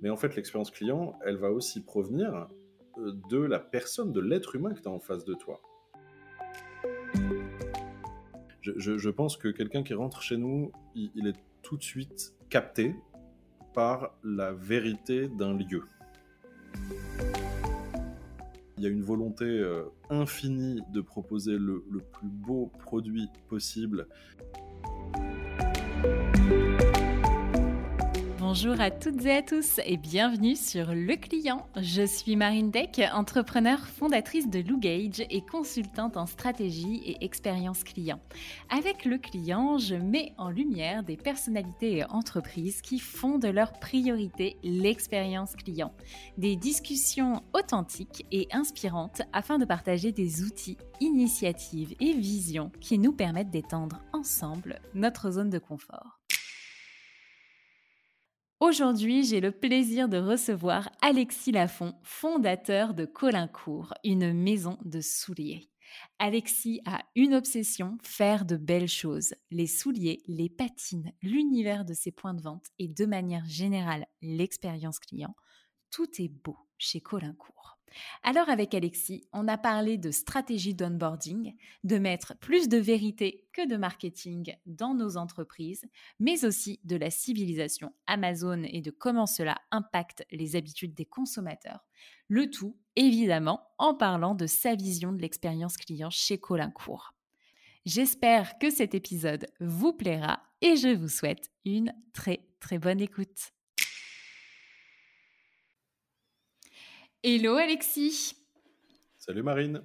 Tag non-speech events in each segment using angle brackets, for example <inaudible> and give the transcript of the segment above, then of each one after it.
Mais en fait, l'expérience client, elle va aussi provenir euh, de la personne, de l'être humain que tu as en face de toi. Je, pense que quelqu'un qui rentre chez nous, il, est tout de suite capté par la vérité d'un lieu. Il y a une volonté euh, infinie de proposer le plus beau produit possible. Bonjour à toutes et à tous et bienvenue sur Le Client. Je suis Marine Deck, entrepreneur fondatrice de Gage et consultante en stratégie et expérience client. Avec Le Client, je mets en lumière des personnalités et entreprises qui font de leur priorité l'expérience client. Des discussions authentiques et inspirantes afin de partager des outils, initiatives et visions qui nous permettent d'étendre ensemble notre zone de confort. Aujourd'hui, j'ai le plaisir de recevoir Alexis Lafont, fondateur de Colincourt, une maison de souliers. Alexis a une obsession, faire de belles choses. Les souliers, les patines, l'univers de ses points de vente et de manière générale l'expérience client. Tout est beau chez Colincourt. Alors avec Alexis, on a parlé de stratégie d'onboarding, de mettre plus de vérité que de marketing dans nos entreprises, mais aussi de la civilisation Amazon et de comment cela impacte les habitudes des consommateurs. Le tout, évidemment, en parlant de sa vision de l'expérience client chez Colincourt. J'espère que cet épisode vous plaira et je vous souhaite une très très bonne écoute. Hello Alexis. Salut Marine.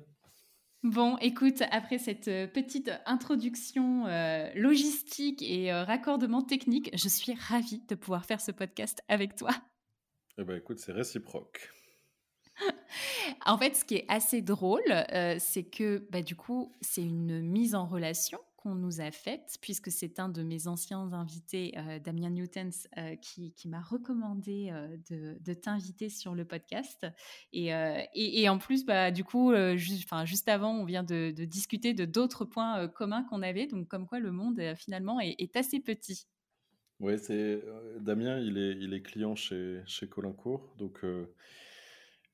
Bon, écoute, après cette euh, petite introduction euh, logistique et euh, raccordement technique, je suis ravie de pouvoir faire ce podcast avec toi. Eh ben, écoute, c'est réciproque. <laughs> en fait, ce qui est assez drôle, c'est que bah, du coup, c'est une mise en relation qu'on nous a faite, puisque c'est un de mes anciens invités, euh, Damien Newtons, euh, qui, m'a recommandé euh, de, t'inviter sur le podcast. Et, et, en plus, bah, du coup, juste, avant, on vient de, discuter de d'autres points communs qu'on avait, donc comme quoi le monde finalement est, est assez petit. Oui, c'est Damien, il est, il est client chez, chez Colincourt, donc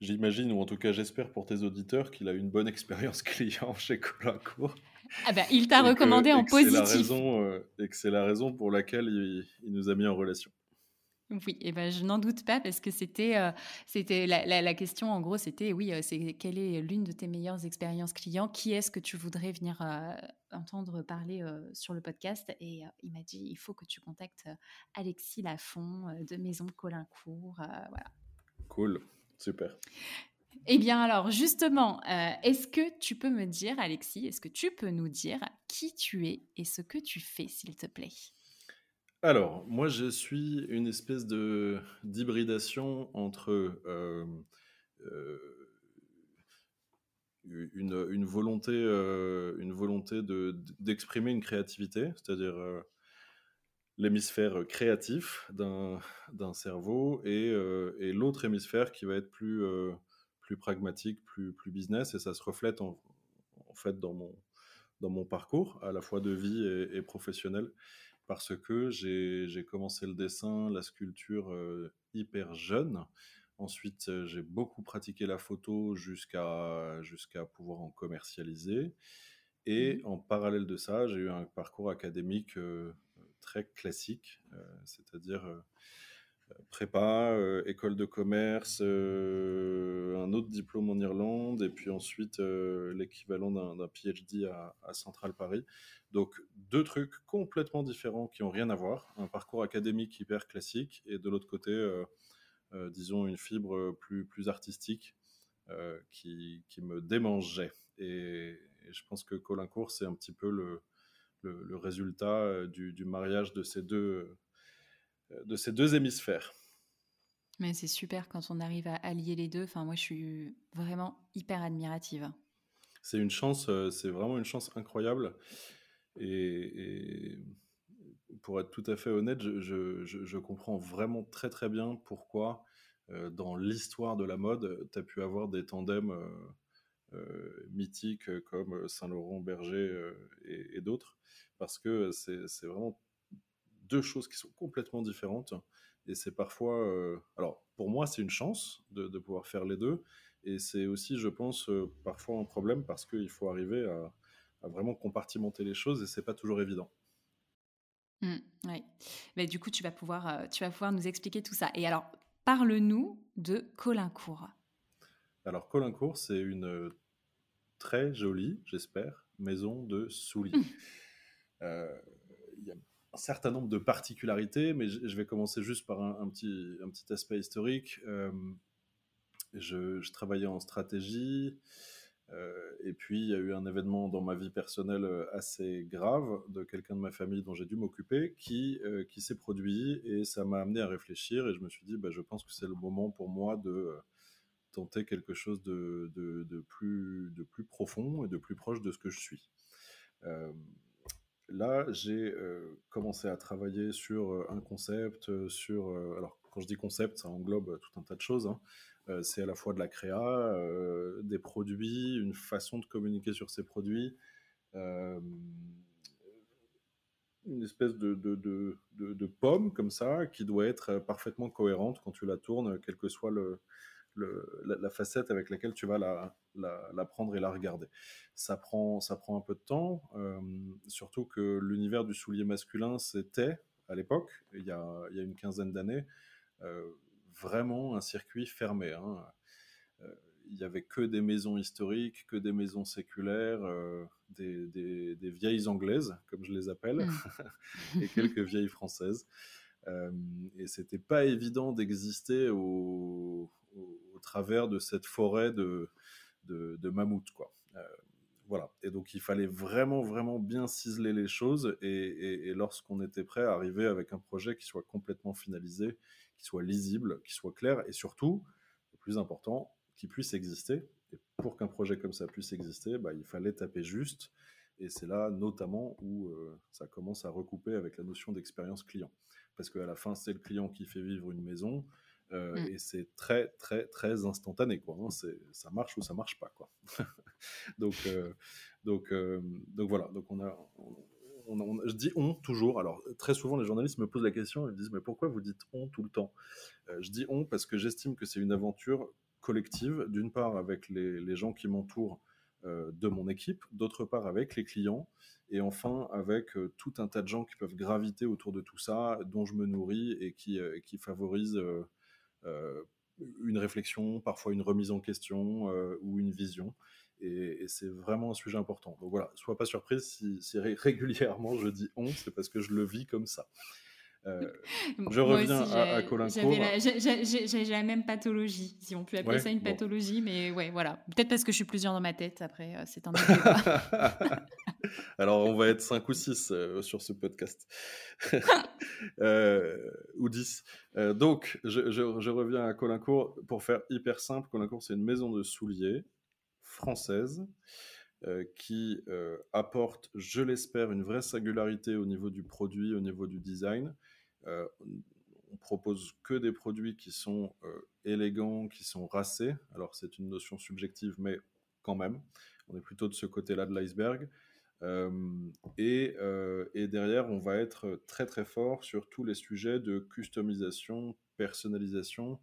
J'imagine, ou en tout cas j'espère pour tes auditeurs, qu'il a une bonne <laughs> expérience client chez Colincourt. Ah ben, il t'a recommandé en positif. La raison, euh, et que c'est la raison pour laquelle il, nous a mis en relation. Oui, et ben, je n'en doute pas parce que c'était euh, c'était la, la, question en gros c'était oui euh, c'est quelle est l'une de tes meilleures expériences clients? Qui est-ce que tu voudrais venir entendre parler sur le podcast? Et il m'a dit il faut que tu contactes Alexis Lafont de Maison Colincourt voilà. Cool. Super. Eh bien alors justement, euh, est-ce que tu peux me dire, Alexis, est-ce que tu peux nous dire qui tu es et ce que tu fais, s'il te plaît? Alors, moi je suis une espèce de d'hybridation entre euh, euh, une, volonté, une volonté d'exprimer une créativité, c'est-à-dire l'hémisphère créatif d'un cerveau euh, et, l'autre hémisphère qui va être plus, plus pragmatique, plus, plus business. Et ça se reflète en, fait dans mon, dans mon parcours, à la fois de vie et, professionnel, parce que j'ai commencé le dessin, la sculpture euh, hyper jeune. Ensuite, j'ai beaucoup pratiqué la photo jusqu'à jusqu'à pouvoir en commercialiser. Et mmh. en parallèle de ça, j'ai eu un parcours académique très classique, euh, c'est-à-dire euh, prépa, euh, école de commerce, un autre diplôme en Irlande, et puis ensuite l'équivalent d'un PhD à, Central Paris. Donc deux trucs complètement différents qui n'ont rien à voir. Un parcours académique hyper classique, et de l'autre côté, disons, une fibre plus, plus artistique qui, qui, me démangeait. Et, je pense que Colincourt, c'est un petit peu le, le, résultat euh, du, mariage de ces deux, euh, de ces deux hémisphères. Mais c'est super quand on arrive à allier les deux. Enfin, moi, je suis vraiment hyper admirative. C'est une chance, euh, c'est vraiment une chance incroyable. Et, pour être tout à fait honnête, je, je, comprends vraiment très très bien pourquoi dans l'histoire de la mode, tu as pu avoir des tandems euh, mythiques comme Saint-Laurent, Berger et, et d'autres parce que c'est vraiment deux choses qui sont complètement différentes. Et c'est parfois, alors pour moi, c'est une chance de, pouvoir faire les deux. Et c'est aussi, je pense, parfois un problème parce qu'il faut arriver à, vraiment compartimenter les choses et c'est pas toujours évident. Mmh, oui. Mais du coup, tu vas, pouvoir, tu vas pouvoir nous expliquer tout ça. Et alors, parle-nous de Colincourt. Alors, Colincourt, c'est une très jolie, j'espère, maison de souliers. Mmh. Il y a un certain nombre de particularités, mais je vais commencer juste par un, petit, un petit aspect historique. je, travaillais en stratégie, et puis il y a eu un événement dans ma vie personnelle assez grave de quelqu'un de ma famille dont j'ai dû m'occuper, qui, qui s'est produit, et ça m'a amené à réfléchir, et je me suis dit, bah, je pense que c'est le moment pour moi de tenter quelque chose de, de, plus, de plus profond et de plus proche de ce que je suis. Là, j'ai commencé à travailler sur un concept, sur... alors, quand je dis concept, ça englobe tout un tas de choses. Hein. c'est à la fois de la créa, des produits, une façon de communiquer sur ces produits, une espèce de, pomme comme ça, qui doit être parfaitement cohérente quand tu la tournes, quel que soit le, la, facette avec laquelle tu vas la, prendre et la regarder. Ça prend, ça prend un peu de temps, euh, surtout que l'univers du soulier masculin, c'était, à l'époque, il, y a, une quinzaine d'années, euh, vraiment un circuit fermé. Hein. Euh, il n'y avait que des maisons historiques, que des maisons séculaires, des, vieilles anglaises, comme je les appelle, mmh. <laughs> et quelques vieilles françaises. Euh, et c'était pas évident d'exister au, travers de cette forêt de, de, mammouths, quoi. Euh, voilà. Et donc il fallait vraiment, vraiment bien ciseler les choses. Et, lorsqu'on était prêt à arriver avec un projet qui soit complètement finalisé, qui soit lisible, qui soit clair, et surtout, le plus important, qui puisse exister. Et pour qu'un projet comme ça puisse exister, bah, il fallait taper juste. Et c'est là notamment où euh, ça commence à recouper avec la notion d'expérience client. Parce qu'à la fin, c'est le client qui fait vivre une maison. Euh, mm. Et c'est très, très, très instantané. Quoi, hein. ça marche ou ça marche pas. Quoi. <laughs> donc, euh, donc, euh, donc voilà. Donc on a, on, je dis on toujours. Alors très souvent, les journalistes me posent la question. Ils me disent mais pourquoi vous dites on tout le temps? Je dis on parce que j'estime que c'est une aventure collective. D'une part avec les, les gens qui m'entourent de mon équipe, d'autre part avec les clients, et enfin avec tout un tas de gens qui peuvent graviter autour de tout ça, dont je me nourris et qui, qui favorisent euh, une réflexion, parfois une remise en question euh, ou une vision. Et, c'est vraiment un sujet important. Donc voilà, sois pas surprise si, <laughs> régulièrement je dis on, c'est parce que je le vis comme ça. Euh, <laughs> je reviens à, à Colin J'ai la même pathologie, si on peut appeler ça une pathologie, mais ouais, voilà. Peut-être parce que je suis plusieurs dans ma tête, après, c'est un <laughs> <laughs> Alors, on va être 5 ou 6 euh, sur ce podcast. Euh, ou 10. Euh, donc, je, reviens à Colincourt. Pour faire hyper simple, Colincourt, c'est une maison de souliers française qui apporte, je l'espère, une vraie singularité au niveau du produit, au niveau du design. On propose que des produits qui sont élégants, qui sont racés. Alors, c'est une notion subjective, mais quand même, on est plutôt de ce côté-là de l'iceberg. Euh, et, euh, et, derrière, on va être très très fort sur tous les sujets de customisation, personnalisation,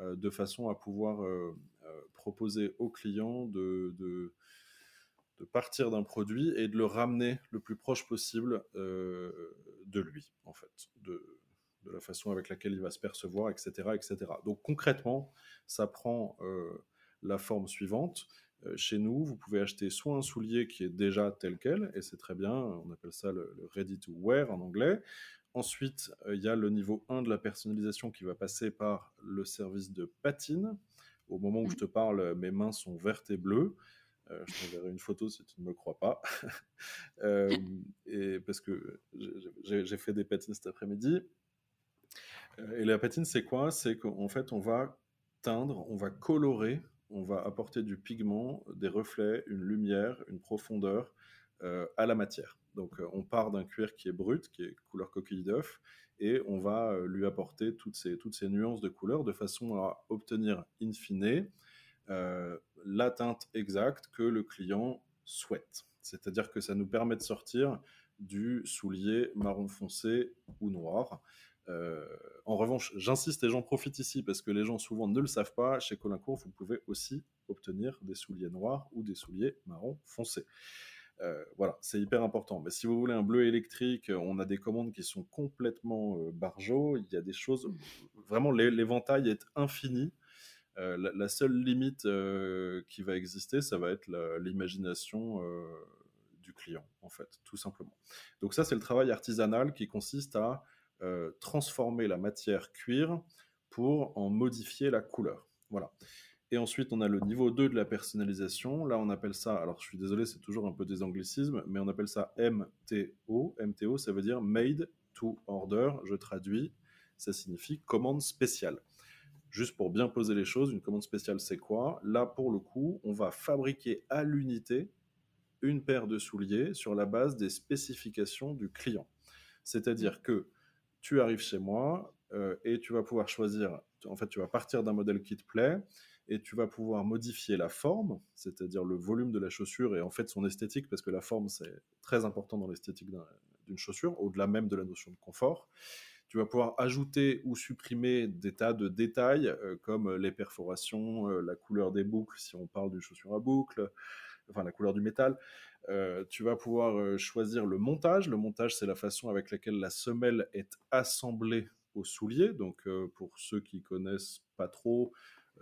euh, de façon à pouvoir proposer aux clients de, partir d'un produit et de le ramener le plus proche possible de lui, en fait, de, la façon avec laquelle il va se percevoir, etc. etc. Donc concrètement, ça prend la forme suivante. Euh, chez nous, vous pouvez acheter soit un soulier qui est déjà tel quel, et c'est très bien, on appelle ça le, ready to wear en anglais. Ensuite, euh, il y a le niveau 1 de la personnalisation qui va passer par le service de patine. Au moment où je mmh. te parle, mes mains sont vertes et bleues. Euh, je t'enverrai une photo si tu ne me crois pas. <laughs> et parce que j'ai fait des patines cet après-midi. Et la patine, c'est quoi? C'est qu'en fait, on va teindre, on va colorer on va apporter du pigment, des reflets, une lumière, une profondeur euh, à la matière. Donc euh, on part d'un cuir qui est brut, qui est couleur coquille d'œuf, et on va euh, lui apporter toutes ces, toutes ces nuances de couleurs de façon à obtenir in fine la teinte exacte que le client souhaite. C'est-à-dire que ça nous permet de sortir du soulier marron foncé ou noir. Euh, en revanche, j'insiste et j'en profite ici parce que les gens souvent ne le savent pas. Chez Colincourt, vous pouvez aussi obtenir des souliers noirs ou des souliers marron foncé. Euh, voilà, c'est hyper important. Mais si vous voulez un bleu électrique, on a des commandes qui sont complètement euh. Il y a des choses, vraiment, l'éventail est infini. la, seule limite qui va exister, ça va être l'imagination du client, en fait, tout simplement. Donc ça, c'est le travail artisanal qui consiste à euh, transformer la matière cuir pour en modifier la couleur. Voilà. Et ensuite, on a le niveau 2 de la personnalisation. Là, on appelle ça, alors je suis désolé, c'est toujours un peu des anglicismes, mais on appelle ça MTO. MTO, ça veut dire Made to Order. Je traduis, ça signifie commande spéciale. Juste pour bien poser les choses, une commande spéciale, c'est quoi? Là, pour le coup, on va fabriquer à l'unité une paire de souliers sur la base des spécifications du client. C'est-à-dire que tu arrives chez moi euh, et tu vas pouvoir choisir, en fait, tu vas partir d'un modèle qui te plaît et tu vas pouvoir modifier la forme, c'est-à-dire le volume de la chaussure et en fait son esthétique, parce que la forme, c'est très important dans l'esthétique d'une chaussure, au-delà même de la notion de confort. Tu vas pouvoir ajouter ou supprimer des tas de détails euh, comme les perforations, euh, la couleur des boucles, si on parle d'une chaussure à boucle, enfin la couleur du métal, euh, tu vas pouvoir euh, choisir le montage. Le montage, c'est la façon avec laquelle la semelle est assemblée au soulier. Donc, euh, pour ceux qui connaissent pas trop,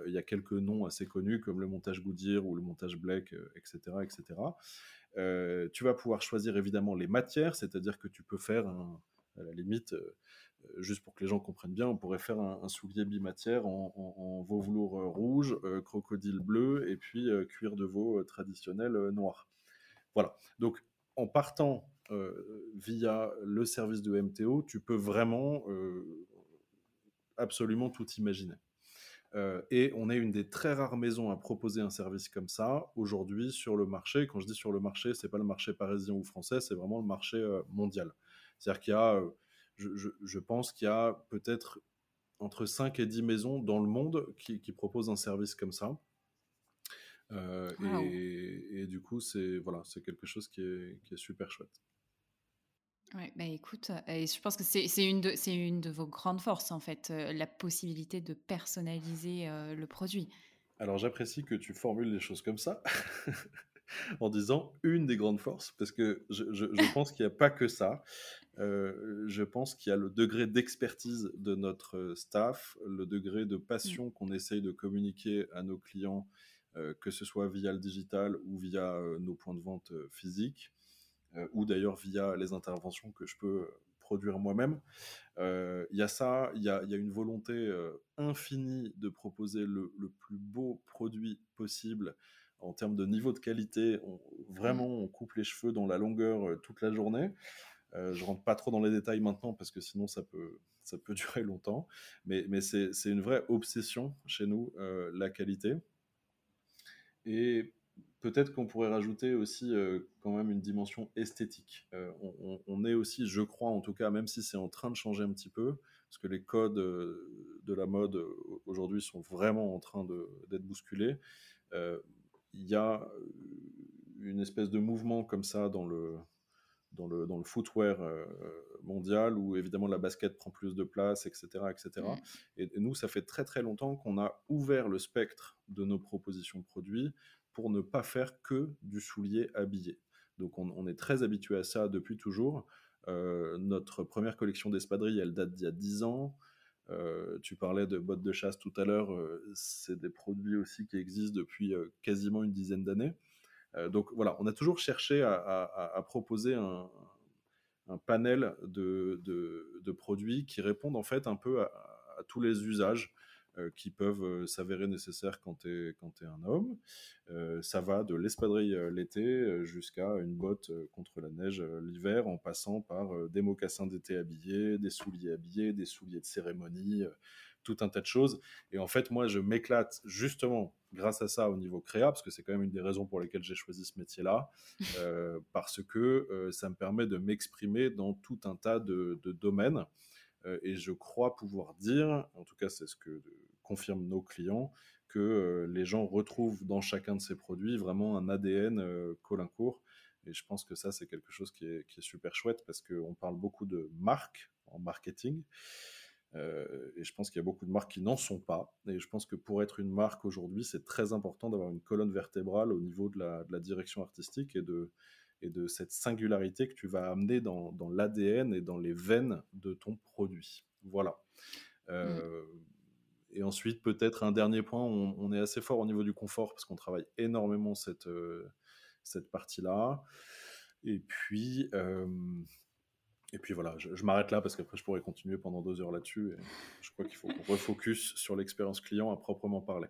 il y a quelques noms assez connus comme le montage Goodyear ou le montage Blake, etc., etc. tu vas pouvoir choisir évidemment les matières, c'est-à-dire que tu peux faire à la limite, juste pour que les gens comprennent bien, on pourrait faire un, soulier bimatière en, en, veau velours rouge, crocodile bleu et puis cuir de veau traditionnel noir. Voilà. Donc, en partant euh, via le service de MTO, tu peux vraiment euh, absolument tout imaginer. Euh, et on est une des très rares maisons à proposer un service comme ça aujourd'hui sur le marché. Quand je dis sur le marché, c'est pas le marché parisien ou français, c'est vraiment le marché mondial. C'est-à-dire qu'il y a, je, pense qu'il y a peut-être entre 5 et 10 maisons dans le monde qui proposent un service comme ça. Euh, et, du coup, c'est voilà, c'est quelque chose qui est, qui est super chouette. Ouais, bah écoute, et je pense que c'est une, de, une de vos grandes forces, en fait, euh, la possibilité de personnaliser euh, le produit. Alors j'apprécie que tu formules les choses comme ça, <laughs> en disant une des grandes forces, parce que je, je, <laughs> pense qu'il n'y a pas que ça. Je pense qu'il y a le degré d'expertise de notre staff, le degré de passion qu'on essaye de communiquer à nos clients euh, que ce soit via le digital ou via euh, nos points de vente euh, physiques, ou d'ailleurs via les interventions que je peux produire moi-même. Il y a ça, il y a, une volonté infinie de proposer le, plus beau produit possible en termes de niveau de qualité. vraiment, on coupe les cheveux dans la longueur toute la journée. Euh, je rentre pas trop dans les détails maintenant parce que sinon ça peut, ça peut <laughs> durer longtemps. Mais, mais c'est une vraie obsession chez nous, la qualité. Et peut-être qu'on pourrait rajouter aussi euh, quand même une dimension esthétique. Euh, on, est aussi, je crois en tout cas, même si c'est en train de changer un petit peu, parce que les codes euh, de la mode aujourd'hui sont vraiment en train d'être bousculés, il y a une espèce de mouvement comme ça dans le, dans le, dans le footwear mondial où évidemment la basket prend plus de place, etc. etc. Mm. Et, nous, ça fait très très longtemps qu'on a ouvert le spectre de nos propositions produits pour ne pas faire que du soulier habillé. Donc on, est très habitué à ça depuis toujours. Euh, notre première collection d'espadrilles, elle date d'il y a 10 ans. Euh, tu parlais de bottes de chasse tout à l'heure, euh, c'est des produits aussi qui existent depuis quasiment une dizaine d'années. Donc voilà, on a toujours cherché à proposer un, panel de, produits qui répondent en fait un peu à, tous les usages euh, qui peuvent euh, s'avérer nécessaires quand tu es, un homme. Euh, ça va de l'espadrille l'été jusqu'à une botte contre la neige l'hiver, en passant par des mocassins d'été habillés, des souliers habillés, des souliers de cérémonie, tout un tas de choses. Et en fait, moi, je m'éclate justement grâce à ça au niveau créa, parce que c'est quand même une des raisons pour lesquelles j'ai choisi ce métier-là, <laughs> euh, parce que euh, ça me permet de m'exprimer dans tout un tas de, domaines. Euh, et je crois pouvoir dire, en tout cas c'est ce que confirment nos clients, que les gens retrouvent dans chacun de ces produits vraiment un ADN Colincourt. Et je pense que ça, c'est quelque chose qui est, qui est super chouette parce qu'on parle beaucoup de marque en marketing. Euh, et je pense qu'il y a beaucoup de marques qui n'en sont pas. Et je pense que pour être une marque aujourd'hui, c'est très important d'avoir une colonne vertébrale au niveau de la, de la, direction artistique et de, et de cette singularité que tu vas amener dans, dans l'ADN et dans les veines de ton produit. Voilà. Euh, mm. Et ensuite, peut-être un dernier point, on, on, est assez fort au niveau du confort parce qu'on travaille énormément cette, euh, cette partie-là. Et puis, euh, et puis voilà, je, m'arrête là parce qu'après je pourrais continuer pendant deux heures là-dessus. Je crois qu'il faut qu'on refocus <laughs> sur l'expérience client à proprement parler.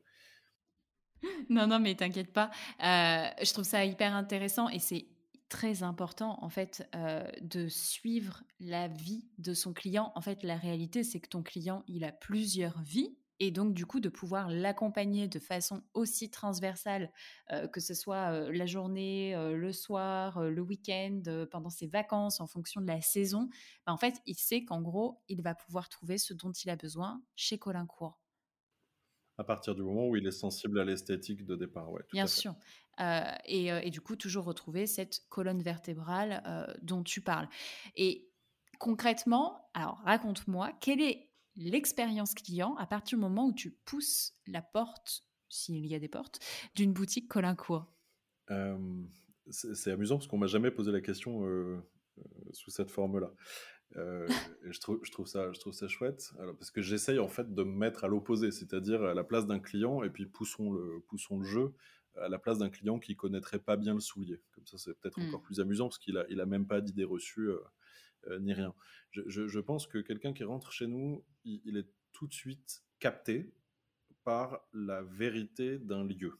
Non, non, mais t'inquiète pas. Euh, je trouve ça hyper intéressant et c'est très important en fait euh, de suivre la vie de son client. En fait, la réalité, c'est que ton client, il a plusieurs vies et donc du coup de pouvoir l'accompagner de façon aussi transversale, euh, que ce soit euh, la journée, euh, le soir, le week-end, pendant ses vacances, en fonction de la saison, bah, en fait, il sait qu'en gros, il va pouvoir trouver ce dont il a besoin chez Colincourt. À partir du moment où il est sensible à l'esthétique de départ, ouais. Bien sûr. Et, et, du coup, toujours retrouver cette colonne vertébrale dont tu parles. Et concrètement, alors raconte-moi, quelle est l'expérience client à partir du moment où tu pousses la porte, s'il y a des portes, d'une boutique Colincourt euh, C'est amusant parce qu'on m'a jamais posé la question euh, euh, sous cette forme-là. je, trouve, je, trouve ça, je trouve ça chouette alors, parce que j'essaye en fait de me mettre à l'opposé, c'est-à-dire à la place d'un client et puis poussons le, poussons le jeu à la place d'un client qui connaîtrait pas bien le soulier. Comme ça, c'est peut-être mmh. encore plus amusant parce qu'il a, il a même pas d'idée reçue ni rien. Je, pense que quelqu'un qui rentre chez nous, il, est tout de suite capté par la vérité d'un lieu.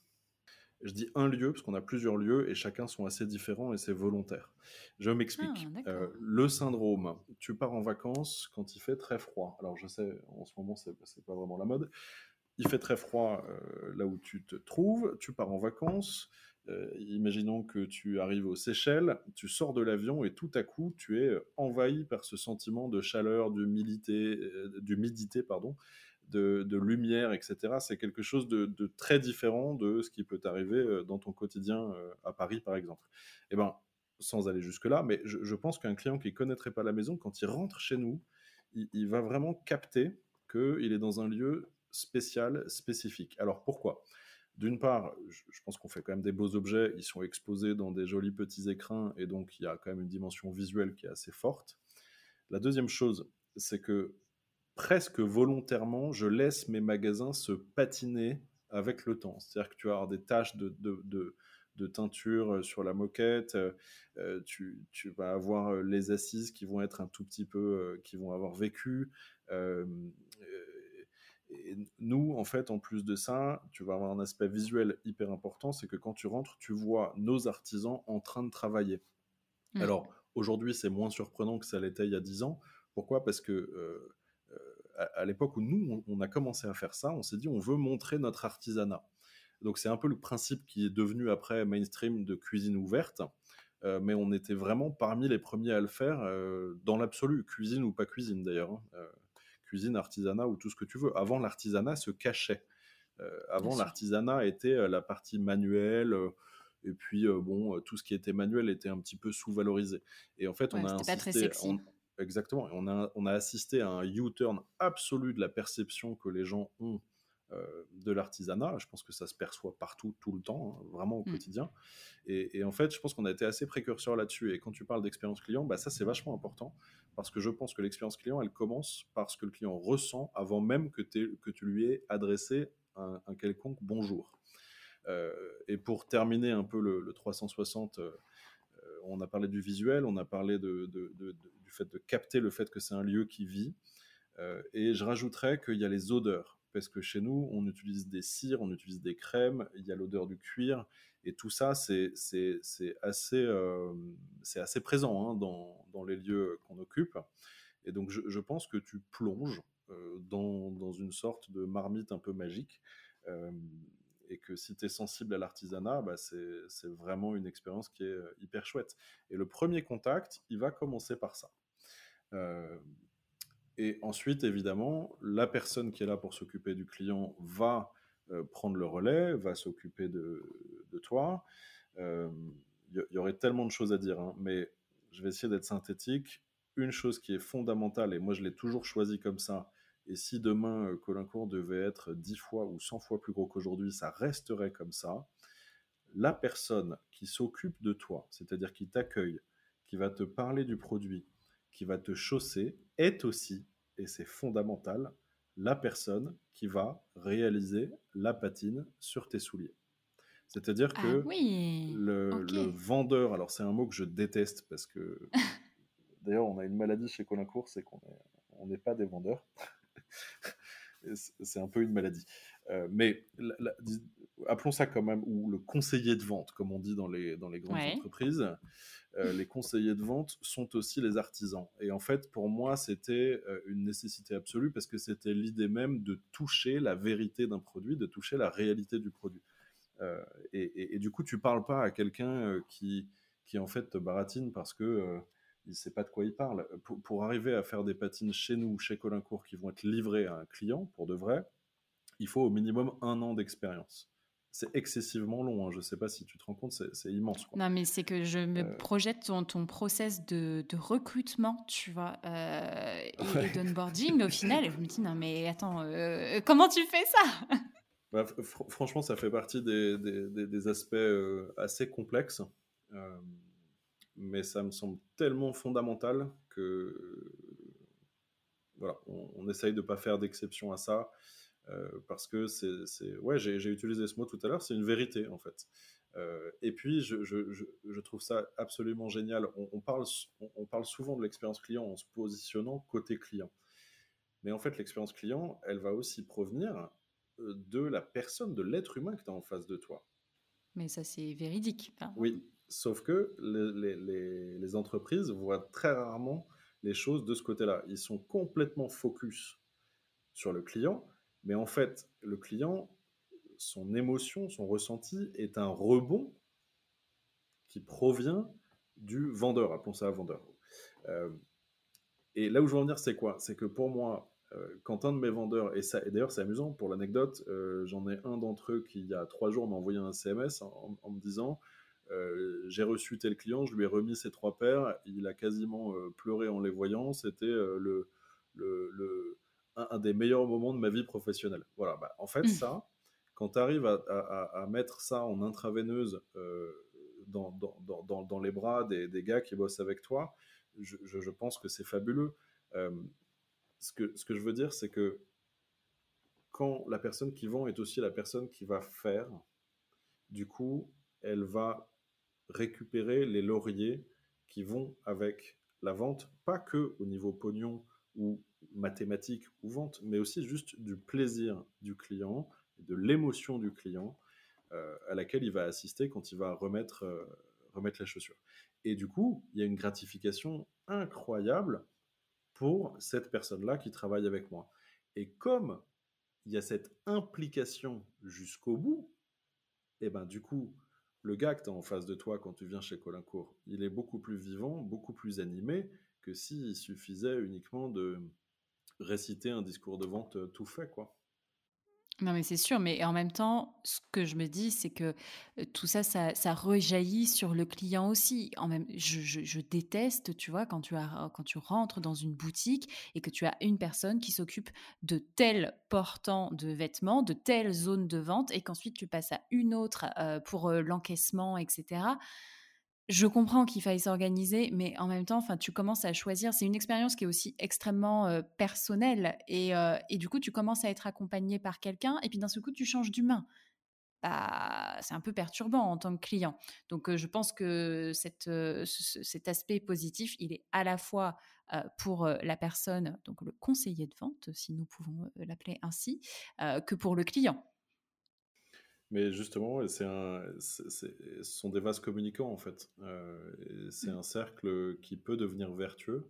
Je dis un lieu parce qu'on a plusieurs lieux et chacun sont assez différents et c'est volontaire. Je m'explique. Ah, euh, le syndrome, tu pars en vacances quand il fait très froid. Alors je sais, en ce moment, c'est pas vraiment la mode. Il fait très froid euh, là où tu te trouves, tu pars en vacances, euh, imaginons que tu arrives aux Seychelles, tu sors de l'avion et tout à coup, tu es envahi par ce sentiment de chaleur, d'humidité, euh, pardon, de, lumière, etc. C'est quelque chose de, très différent de ce qui peut t'arriver euh, dans ton quotidien à Paris, par exemple. Eh ben, sans aller jusque-là, mais je, pense qu'un client qui ne connaîtrait pas la maison, quand il rentre chez nous, il, il va vraiment capter qu'il est dans un lieu spécial, spécifique. Alors pourquoi? D'une part, je pense qu'on fait quand même des beaux objets, ils sont exposés dans des jolis petits écrins, et donc il y a quand même une dimension visuelle qui est assez forte. La deuxième chose, c'est que presque volontairement, je laisse mes magasins se patiner avec le temps. C'est-à-dire que tu vas avoir des taches de, teinture sur la moquette, euh, tu, vas avoir les assises qui vont être un tout petit peu, euh, qui vont avoir vécu. Euh, et nous, en fait, en plus de ça, tu vas avoir un aspect visuel hyper important, c'est que quand tu rentres, tu vois nos artisans en train de travailler. Mmh. Alors, aujourd'hui, c'est moins surprenant que ça l'était il y a 10 ans. Pourquoi? Parce que euh, euh, à, l'époque où nous, on, a commencé à faire ça, on s'est dit, on veut montrer notre artisanat. Donc, c'est un peu le principe qui est devenu après mainstream de cuisine ouverte. Euh, mais on était vraiment parmi les premiers à le faire dans l'absolu, cuisine ou pas cuisine d'ailleurs. Hein cuisine, artisanat ou tout ce que tu veux. Avant, l'artisanat se cachait. Euh, avant, l'artisanat était euh, la partie manuelle. Euh, et puis, bon, tout ce qui était manuel était un petit peu sous-valorisé. Et en fait, on a insisté. exactement. On a, on a assisté à un U-turn absolu de la perception que les gens ont de l'artisanat. Je pense que ça se perçoit partout, tout le temps, hein, vraiment au mm. quotidien. Et, en fait, je pense qu'on a été assez précurseur là-dessus. Et quand tu parles d'expérience client, bah, ça c'est vachement important parce que je pense que l'expérience client, elle commence par ce que le client ressent avant même que, que tu lui aies adressé un, quelconque bonjour. Euh, et pour terminer un peu le, 360, euh, on a parlé du visuel, on a parlé de, du fait de capter le fait que c'est un lieu qui vit. et je rajouterais qu'il y a les odeurs parce que chez nous, on utilise des cires, on utilise des crèmes, il y a l'odeur du cuir, et tout ça, c'est assez, euh, assez présent hein, dans, les lieux qu'on occupe. Et donc, je, pense que tu plonges euh, dans, dans, une sorte de marmite un peu magique, euh, et que si tu es sensible à l'artisanat, bah c'est vraiment une expérience qui est hyper chouette. Et le premier contact, il va commencer par ça. Et ensuite, évidemment, la personne qui est là pour s'occuper du client va euh, prendre le relais, va s'occuper de, toi. Euh, il y, aurait tellement de choses à dire, hein, mais je vais essayer d'être synthétique. Une chose qui est fondamentale, et moi je l'ai toujours choisi comme ça, et si demain euh, Colincourt devait être 10 fois ou 100 fois plus gros qu'aujourd'hui, ça resterait comme ça. La personne qui s'occupe de toi, c'est-à-dire qui t'accueille, qui va te parler du produit, qui va te chausser, est aussi, et c'est fondamental, la personne qui va réaliser la patine sur tes souliers. C'est-à-dire ah que oui. le, vendeur, alors c'est un mot que je déteste parce que <laughs> d'ailleurs on a une maladie chez Colincourt, c'est qu'on n'est pas des vendeurs. <laughs> c'est un peu une maladie. Euh, mais appelons ça quand même, ou le conseiller de vente, comme on dit dans les, dans les grandes entreprises. Euh, les conseillers de vente sont aussi les artisans. Et en fait, pour moi, c'était euh, une nécessité absolue parce que c'était l'idée même de toucher la vérité d'un produit, de toucher la réalité du produit. Et, du coup, tu parles pas à quelqu'un qui, qui en fait te baratine parce que il ne sait pas de quoi il parle. Pour, arriver à faire des patines chez nous, chez Colincourt, qui vont être livrées à un client, pour de vrai, il faut au minimum un an d'expérience. C'est excessivement long, hein. je ne sais pas si tu te rends compte, c'est immense. Non, mais c'est que je me euh. projette ton, ton process de, recrutement, tu vois, euh, et, d'onboarding au <laughs> final, et je me dis, non mais attends, euh, comment tu fais ça? <laughs> Bah, Franchement, ça fait partie des, des, des aspects assez complexes mais ça me semble tellement fondamental que voilà, on, essaye de ne pas faire d'exception à ça. Euh, parce que c'est, ouais, j'ai, utilisé ce mot tout à l'heure, c'est une vérité en fait. Euh, et puis, je, je, je, trouve ça absolument génial. On, parle, on, parle souvent de l'expérience client en se positionnant côté client. Mais en fait, l'expérience client, elle va aussi provenir euh, de la personne, de l'être humain que tu as en face de toi. Mais ça, c'est véridique. Oui, Sauf que les, entreprises voient très rarement les choses de ce côté-là. Ils sont complètement focus sur le client, mais en fait, le client, son émotion, son ressenti est un rebond qui provient du vendeur, appelons ça vendeur. Euh, et là où je veux en venir, c'est quoi? C'est que pour moi, euh, quand un de mes vendeurs, et, et d'ailleurs c'est amusant pour l'anecdote, euh, j'en ai un d'entre eux qui il y a trois jours m'a envoyé un CMS en me disant j'ai reçu tel client, je lui ai remis ses trois paires, il a quasiment pleuré en les voyant. C'était euh, le, le, un, des meilleurs moments de ma vie professionnelle. Voilà, bah, en fait, mmh. ça, quand tu arrives à, mettre ça en intraveineuse dans, dans, dans, les bras des, des, gars qui bossent avec toi, je, je, pense que c'est fabuleux. ce, que, ce que je veux dire, c'est que quand la personne qui vend est aussi la personne qui va faire, du coup, elle va récupérer les lauriers qui vont avec la vente, pas que au niveau pognon ou mathématique ou vente, mais aussi juste du plaisir du client, de l'émotion du client euh, à laquelle il va assister quand il va remettre, euh, remettre les chaussures. Et du coup, il y a une gratification incroyable pour cette personne-là qui travaille avec moi. Et comme il y a cette implication jusqu'au bout, et eh ben du coup, le gars que tu as en face de toi quand tu viens chez Colincourt, il est beaucoup plus vivant, beaucoup plus animé que s'il suffisait uniquement de réciter un discours de vente euh, tout fait, quoi. Non, mais c'est sûr, mais en même temps, ce que je me dis, c'est que tout ça, ça, rejaillit sur le client aussi. En même, je, déteste, tu vois, quand tu, as, quand tu rentres dans une boutique et que tu as une personne qui s'occupe de tel portant de vêtements, de telle zone de vente, et qu'ensuite tu passes à une autre pour l'encaissement, etc je comprends qu'il faille s'organiser, mais en même temps, enfin, tu commences à choisir. C'est une expérience qui est aussi extrêmement personnelle, et, du coup, tu commences à être accompagné par quelqu'un, et puis d'un seul coup, tu changes d'humain. Bah, c'est un peu perturbant en tant que client. Donc, je pense que cet aspect positif, il est à la fois pour la personne, donc le conseiller de vente, si nous pouvons l'appeler ainsi, que pour le client. Mais justement, c'est un, ce sont des vases communicants en fait. Euh, c'est mmh. un cercle qui peut devenir vertueux.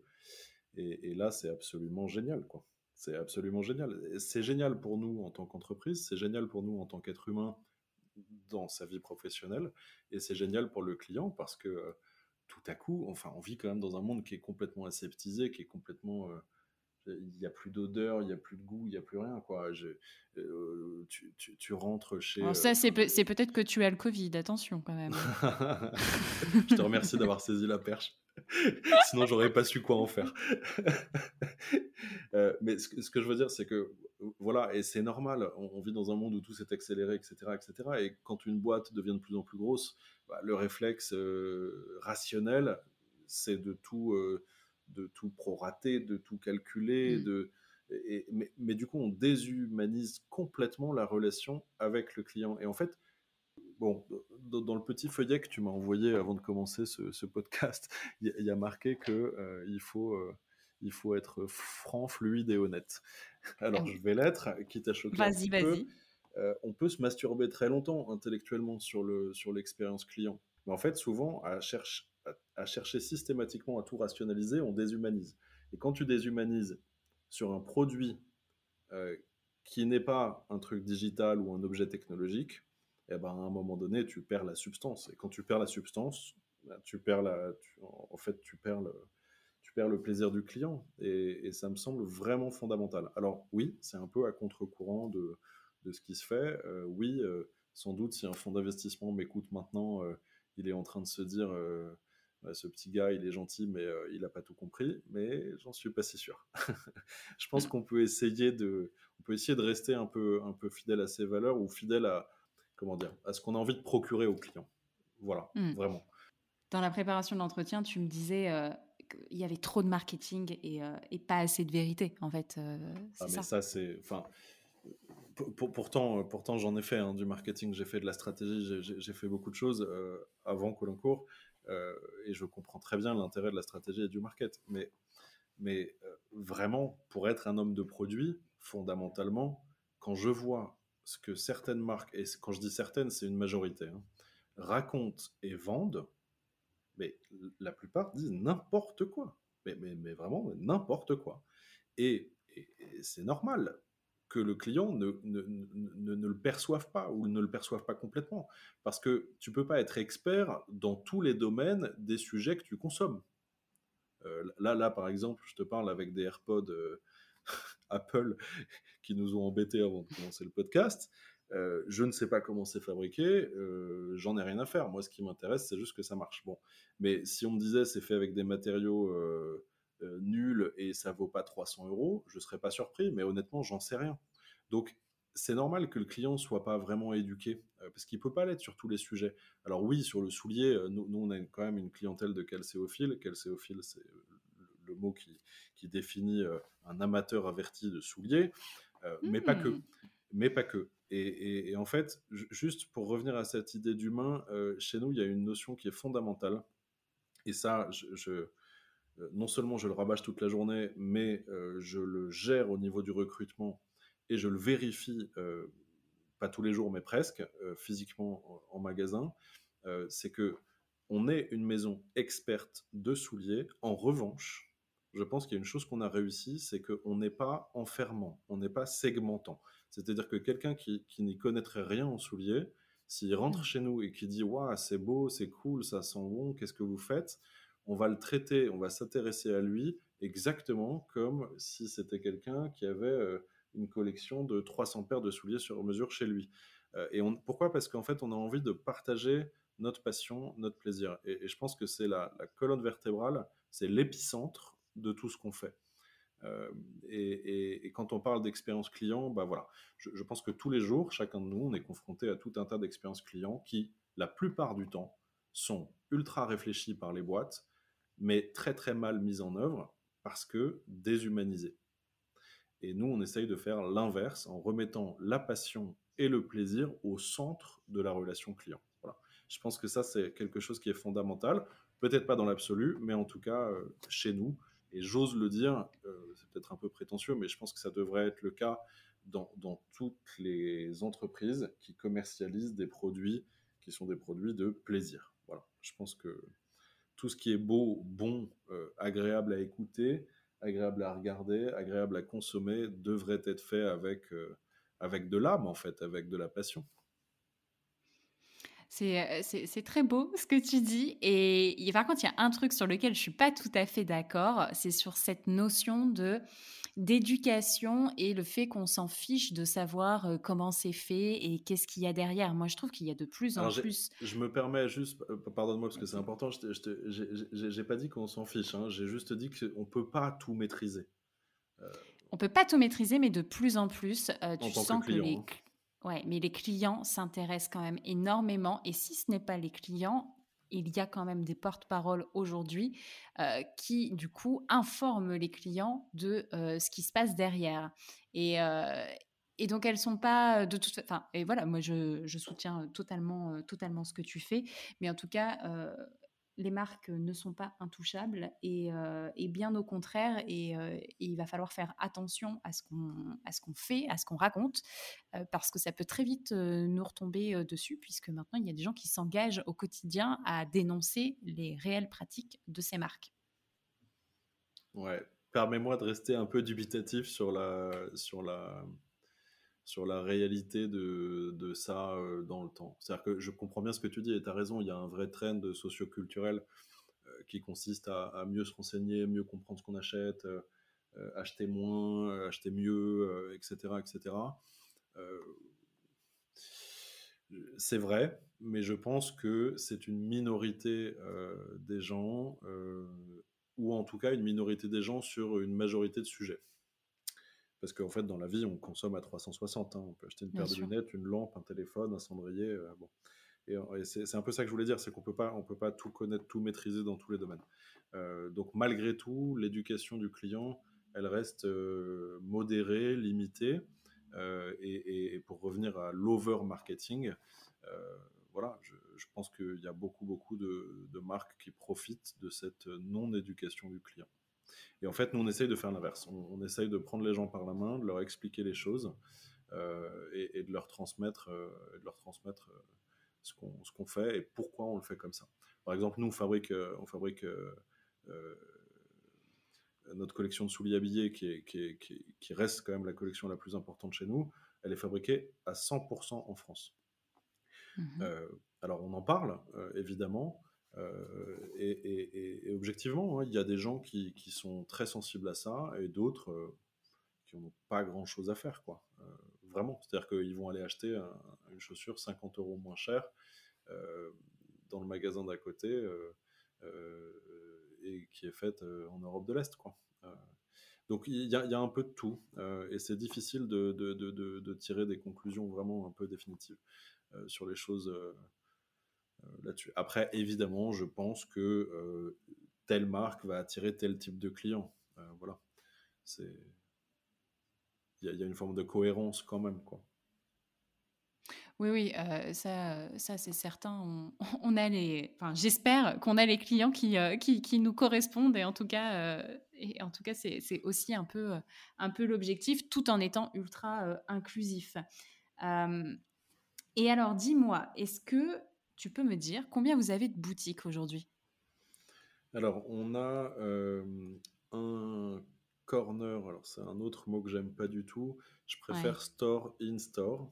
Et, là, c'est absolument génial, quoi. C'est absolument génial. C'est génial pour nous en tant qu'entreprise, c'est génial pour nous en tant qu'être humain dans sa vie professionnelle, et c'est génial pour le client parce que euh, tout à coup, enfin, on vit quand même dans un monde qui est complètement aseptisé, qui est complètement, euh, il n'y a plus d'odeur, il n'y a plus de goût, il n'y a plus rien. Quoi. Euh, tu, tu, rentres chez. Alors ça, c'est, c'est peut-être que tu as le Covid, attention quand même. <laughs> Je te remercie d'avoir saisi la perche. <laughs> Sinon, j'aurais pas su quoi en faire. <laughs> Euh, mais ce, ce, que je veux dire, c'est que voilà, et c'est normal. On, vit dans un monde où tout s'est accéléré, etc., etc. Et quand une boîte devient de plus en plus grosse, bah, le réflexe euh, rationnel, c'est de tout, euh, de tout prorater, de tout calculer, mmh. de mais, mais, du coup, on déshumanise complètement la relation avec le client. Et en fait, bon, dans, le petit feuillet que tu m'as envoyé avant de commencer ce, podcast, <laughs> il y, a marqué que euh, il faut euh, il faut être franc, fluide et honnête. Alors ah je vais l'être, quitte à choquer. Vas-y, vas-y. Euh, on peut se masturber très longtemps intellectuellement sur le sur l'expérience client, mais en fait souvent à, cherche, à, chercher systématiquement à tout rationaliser, on déshumanise. Et quand tu déshumanises sur un produit qui n'est pas un truc digital ou un objet technologique, eh ben, à un moment donné, tu perds la substance. Et quand tu perds la substance, bah, tu perds en fait, tu perds le, tu perds le plaisir du client. Et, ça me semble vraiment fondamental. Alors oui, c'est un peu à contre-courant de, ce qui se fait. Euh, oui, euh, sans doute, si un fonds d'investissement m'écoute maintenant, euh, il est en train de se dire, bah, ce petit gars, il est gentil, mais il n'a pas tout compris. Mais j'en suis pas si sûr. <laughs> Je pense qu'on peut essayer de, on peut essayer de rester un peu, un peu fidèle à ses valeurs ou fidèle à comment dire, à ce qu'on a envie de procurer aux clients. Voilà, hmm. vraiment. Dans la préparation de l'entretien, tu me disais euh, qu'il y avait trop de marketing et, euh, et, pas assez de vérité, en fait. Euh, ah, mais ça, c'est. Enfin, pourtant, pourtant j'en ai fait hein, du marketing, j'ai fait de la stratégie, j'ai fait beaucoup de choses avant Colincourt et je comprends très bien l'intérêt de la stratégie et du market. Mais, mais vraiment, pour être un homme de produit, fondamentalement, quand je vois ce que certaines marques, et quand je dis certaines, c'est une majorité, hein, racontent et vendent, mais la plupart disent n'importe quoi. Mais, mais, mais vraiment n'importe quoi. Et, c'est normal que le client ne, le perçoive pas ou ne le perçoive pas complètement. Parce que tu peux pas être expert dans tous les domaines des sujets que tu consommes. Euh, là, là, par exemple, je te parle avec des AirPods euh, <laughs> Apple qui nous ont embêtés avant de commencer le podcast. Euh, je ne sais pas comment c'est fabriqué, j'en ai rien à faire. Moi, ce qui m'intéresse, c'est juste que ça marche. Bon, mais si on me disait c'est fait avec des matériaux euh, nuls et ça vaut pas 300 euros, je serais pas surpris. Mais honnêtement, j'en sais rien. Donc, c'est normal que le client soit pas vraiment éduqué parce qu'il peut pas l'être sur tous les sujets. Alors oui, sur le soulier, nous, nous, on a quand même une clientèle de calcéophiles. Calcéophile, c'est le mot qui, qui définit euh, un amateur averti de souliers, euh, mais pas que. Hmm. Mais pas que. Et, en fait, juste pour revenir à cette idée d'humain, euh, chez nous, il y a une notion qui est fondamentale. Et ça, je, non seulement je le rabâche toute la journée, mais je le gère au niveau du recrutement et je le vérifie, pas tous les jours, mais presque, physiquement en, en magasin. c'est que on est une maison experte de souliers. En revanche, je pense qu'il y a une chose qu'on a réussi, c'est qu'on n'est pas enfermant, on n'est pas segmentant. C'est-à-dire que quelqu'un qui, n'y connaîtrait rien en souliers, s'il rentre chez nous et qui dit Waouh, c'est beau, c'est cool, ça sent bon, qu'est-ce que vous faites? On va le traiter, on va s'intéresser à lui exactement comme si c'était quelqu'un qui avait euh, une collection de 300 paires de souliers sur mesure chez lui. Euh, et on, pourquoi? Parce qu'en fait, on a envie de partager notre passion, notre plaisir. Et, je pense que c'est la colonne vertébrale, c'est l'épicentre de tout ce qu'on fait. Euh, et, quand on parle d'expérience client, bah voilà, je, pense que tous les jours, chacun de nous, on est confronté à tout un tas d'expériences clients qui, la plupart du temps, sont ultra réfléchies par les boîtes, mais très très mal mises en œuvre parce que déshumanisées. Et nous, on essaye de faire l'inverse en remettant la passion et le plaisir au centre de la relation client. Je pense que ça, c'est quelque chose qui est fondamental. Peut-être pas dans l'absolu, mais en tout cas, euh, chez nous, et j'ose le dire, euh, c'est peut-être un peu prétentieux, mais je pense que ça devrait être le cas dans, toutes les entreprises qui commercialisent des produits qui sont des produits de plaisir. Voilà. Je pense que tout ce qui est beau, bon, euh, agréable à écouter, agréable à regarder, agréable à consommer, devrait être fait avec, euh, avec de l'âme, en fait, avec de la passion. C'est, c'est, très beau ce que tu dis. Et, par contre, il y a un truc sur lequel je suis pas tout à fait d'accord. C'est sur cette notion de d'éducation et le fait qu'on s'en fiche de savoir comment c'est fait et qu'est-ce qu'il y a derrière. Moi, je trouve qu'il y a de plus en plus. Je me permets juste, pardonne-moi parce que c'est important. Je n'ai pas dit qu'on s'en fiche. Hein. J'ai juste dit qu'on peut pas tout maîtriser. Euh... On peut pas tout maîtriser, mais de plus en plus, tu sens que, les, hein. Ouais, mais les clients s'intéressent quand même énormément. Et si ce n'est pas les clients, il y a quand même des porte-paroles aujourd'hui euh, qui, du coup, informent les clients de euh, ce qui se passe derrière. Et, euh, et donc, elles sont pas de toute façon. et voilà, moi, je, je, soutiens totalement, totalement ce que tu fais. Mais en tout cas, les marques ne sont pas intouchables et, euh, bien au contraire, euh, et, il va falloir faire attention à ce qu'on fait, à ce qu'on raconte, euh, parce que ça peut très vite nous retomber dessus, puisque maintenant il y a des gens qui s'engagent au quotidien à dénoncer les réelles pratiques de ces marques. Ouais, permets-moi de rester un peu dubitatif sur la, sur la, sur la réalité de, ça euh, dans le temps. C'est-à-dire que je comprends bien ce que tu dis et tu as raison, il y a un vrai trend socio-culturel euh, qui consiste à, mieux se renseigner, mieux comprendre ce qu'on achète, euh, acheter moins, acheter mieux, etc. etc. c'est vrai, mais je pense que c'est une minorité des gens, ou en tout cas une minorité des gens sur une majorité de sujets. Parce qu'en fait, dans la vie, on consomme à 360. Hein. On peut acheter une paire de lunettes, une lampe, un téléphone, un cendrier. Euh, bon. Et, euh, c'est un peu ça que je voulais dire, c'est qu'on peut pas, on peut pas tout connaître, tout maîtriser dans tous les domaines. Euh, donc malgré tout, l'éducation du client, elle reste modérée, limitée. Et, et, pour revenir à l'over marketing, voilà, je, je pense qu'il y a beaucoup, beaucoup de, de marques qui profitent de cette non-éducation du client. Et en fait, nous, on essaye de faire l'inverse. On, essaye de prendre les gens par la main, de leur expliquer les choses euh, et, de leur transmettre, euh, de leur transmettre euh, ce qu'on fait et pourquoi on le fait comme ça. Par exemple, nous, on fabrique, on fabrique notre collection de souliers habillés, qui, qui, qui, reste quand même la collection la plus importante chez nous. Elle est fabriquée à 100% en France. Mmh alors, on en parle, évidemment. Euh, et, objectivement, hein, il y a des gens qui, sont très sensibles à ça et d'autres euh, qui n'ont pas grand-chose à faire, quoi. Euh, vraiment, c'est-à-dire qu'ils vont aller acheter une chaussure 50 euros moins chère dans le magasin d'à côté et qui est faite en Europe de l'Est, quoi. Donc il y, a un peu de tout et c'est difficile de, tirer des conclusions vraiment un peu définitives sur les choses là-dessus. Après, évidemment, je pense que euh, telle marque va attirer tel type de client. Euh, voilà. Il y, a une forme de cohérence quand même, quoi. Oui, oui, ça, ça c'est certain. On, a les, enfin, j'espère qu'on a les clients qui, qui, qui, nous correspondent et en tout cas, et en tout cas, c'est aussi un peu, un peu l'objectif, tout en étant ultra inclusif. et alors, dis-moi, est-ce que tu peux me dire combien vous avez de boutiques aujourd'hui? Alors, on a euh, un corner, alors c'est un autre mot que j'aime pas du tout, je préfère store in store.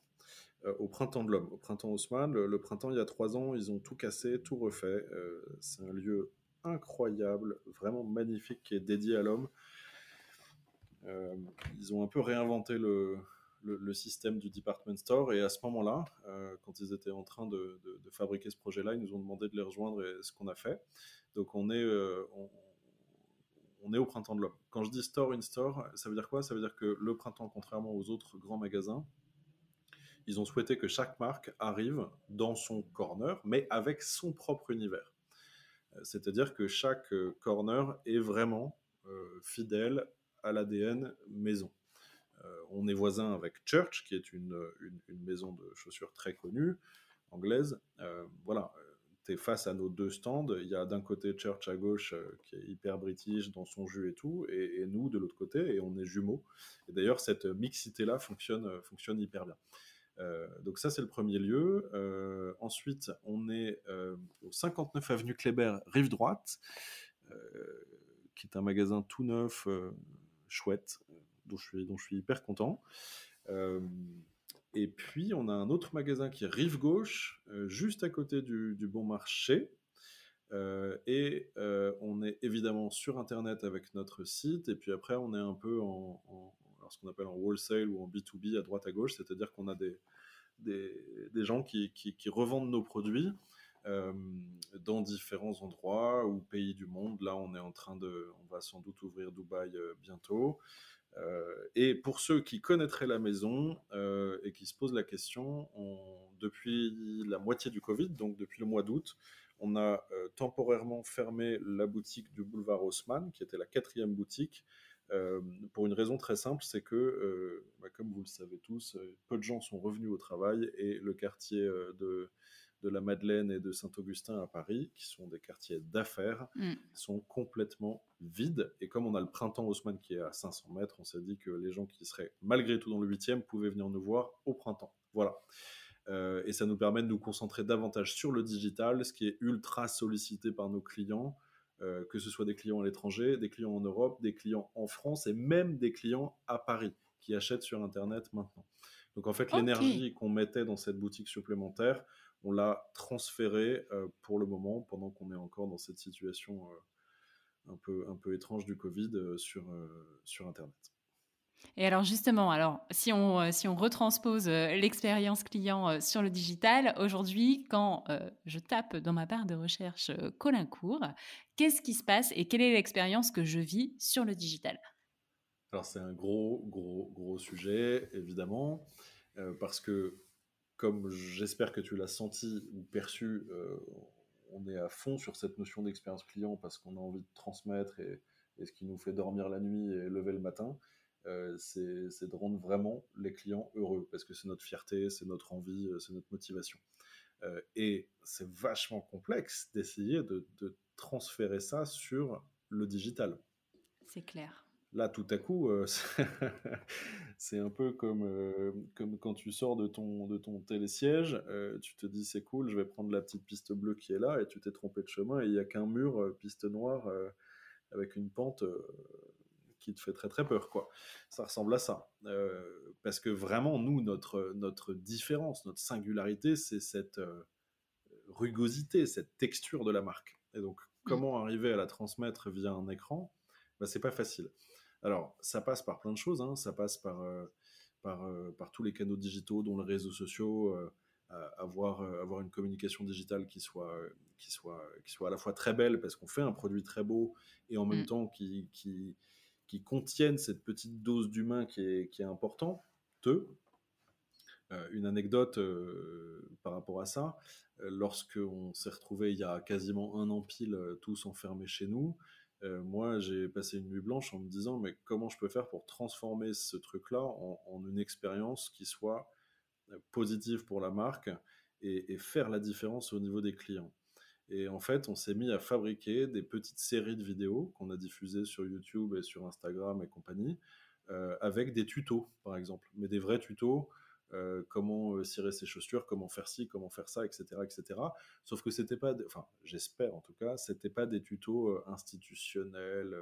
Euh, au printemps de l'homme, au printemps Haussmann, le, printemps il y a trois ans, ils ont tout cassé, tout refait. Euh, c'est un lieu incroyable, vraiment magnifique, qui est dédié à l'homme. ils ont un peu réinventé le, le, système du department store. Et à ce moment-là, euh, quand ils étaient en train de, fabriquer ce projet-là, ils nous ont demandé de les rejoindre et ce qu'on a fait. Donc on est, euh, on, est au printemps de l'homme. Quand je dis store in store, ça veut dire quoi? Ça veut dire que le printemps, contrairement aux autres grands magasins, ils ont souhaité que chaque marque arrive dans son corner, mais avec son propre univers. Euh, c'est-à-dire que chaque corner est vraiment fidèle à l'ADN maison. Euh, on est voisin avec Church, qui est une, maison de chaussures très connue, anglaise. Euh, voilà, tu es face à nos deux stands. Il y a d'un côté Church à gauche, euh, qui est hyper british dans son jus et tout, et, nous de l'autre côté, et on est jumeaux. Et d'ailleurs, cette mixité-là fonctionne, fonctionne hyper bien. donc ça, c'est le premier lieu. ensuite, on est au 59 avenue Kléber, rive droite, qui est un magasin tout neuf, chouette, dont je suis, hyper content. Euh, Et puis, on a un autre magasin qui est rive gauche, juste à côté du, Bon Marché. et on est évidemment sur Internet avec notre site. Et puis après, on est un peu en, ce qu'on appelle en wholesale ou en B2B à droite à gauche. C'est-à-dire qu'on a des, gens qui, qui, revendent nos produits dans différents endroits ou pays du monde. Là, on est en train de, on va sans doute ouvrir Dubaï bientôt. Euh, et pour ceux qui connaîtraient la maison euh, et qui se posent la question, depuis la moitié du Covid, donc depuis le mois d'août, on a euh, temporairement fermé la boutique du boulevard Haussmann, qui était la quatrième boutique, pour une raison très simple, c'est que, bah, comme vous le savez tous, peu de gens sont revenus au travail et le quartier de de la Madeleine et de Saint-Augustin à Paris, qui sont des quartiers d'affaires, mm. sont complètement vides. Et comme on a le printemps Haussmann qui est à 500 mètres, on s'est dit que les gens qui seraient malgré tout dans le 8e pouvaient venir nous voir au printemps. Voilà. Euh, et ça nous permet de nous concentrer davantage sur le digital, ce qui est ultra sollicité par nos clients, euh, que ce soit des clients à l'étranger, des clients en Europe, des clients en France et même des clients à Paris qui achètent sur Internet maintenant. Donc en fait, l'énergie qu'on mettait dans cette boutique supplémentaire, on l'a transféré euh, pour le moment, pendant qu'on est encore dans cette situation euh, un, peu, un peu étrange du Covid euh, sur, sur Internet. Et alors justement, alors si on, si on retranspose l'expérience client sur le digital, aujourd'hui, quand je tape dans ma barre de recherche Colincourt, qu'est-ce qui se passe et quelle est l'expérience que je vis sur le digital? Alors c'est un gros, gros, gros sujet, évidemment, parce que comme j'espère que tu l'as senti ou perçu, euh, on est à fond sur cette notion d'expérience client parce qu'on a envie de transmettre et, ce qui nous fait dormir la nuit et lever le matin, euh, c'est de rendre vraiment les clients heureux parce que c'est notre fierté, c'est notre envie, euh, c'est notre motivation. et c'est vachement complexe d'essayer de, de transférer ça sur le digital. C'est clair. Là, tout à coup, euh, <laughs> c'est un peu comme, euh, comme quand tu sors de ton, de ton télésiège, euh, tu te dis c'est cool, je vais prendre la petite piste bleue qui est là, et tu t'es trompé de chemin, et il n'y a qu'un mur, piste noire, avec une pente qui te fait très très peur. quoi. Ça ressemble à ça. parce que vraiment, nous, notre, notre différence, notre singularité, c'est cette rugosité, cette texture de la marque. Et donc, mmh. comment arriver à la transmettre via un écran? Bah, C'est pas facile. Alors, ça passe par plein de choses. Hein. Ça passe par, euh, euh, par, tous les canaux digitaux, dont les réseaux sociaux, euh, avoir, avoir une communication digitale qui soit, qui, soit, qui soit à la fois très belle, parce qu'on fait un produit très beau, et en même mm. temps qui, qui, qui contienne cette petite dose d'humain qui est, qui est importante. une anecdote par rapport à ça, lorsqu'on s'est retrouvé il y a quasiment un an pile, tous enfermés chez nous, euh, moi, j'ai passé une nuit blanche en me disant, mais comment je peux faire pour transformer ce truc-là en, une expérience qui soit euh, positive pour la marque et, faire la différence au niveau des clients. Et en fait, on s'est mis à fabriquer des petites séries de vidéos qu'on a diffusées sur YouTube et sur Instagram et compagnie, euh, avec des tutos, par exemple, mais des vrais tutos euh, comment euh, cirer ses chaussures, comment faire ci, comment faire ça, etc., etc. Sauf que c'était pas, enfin, j'espère en tout cas, c'était pas des tutos euh, institutionnels,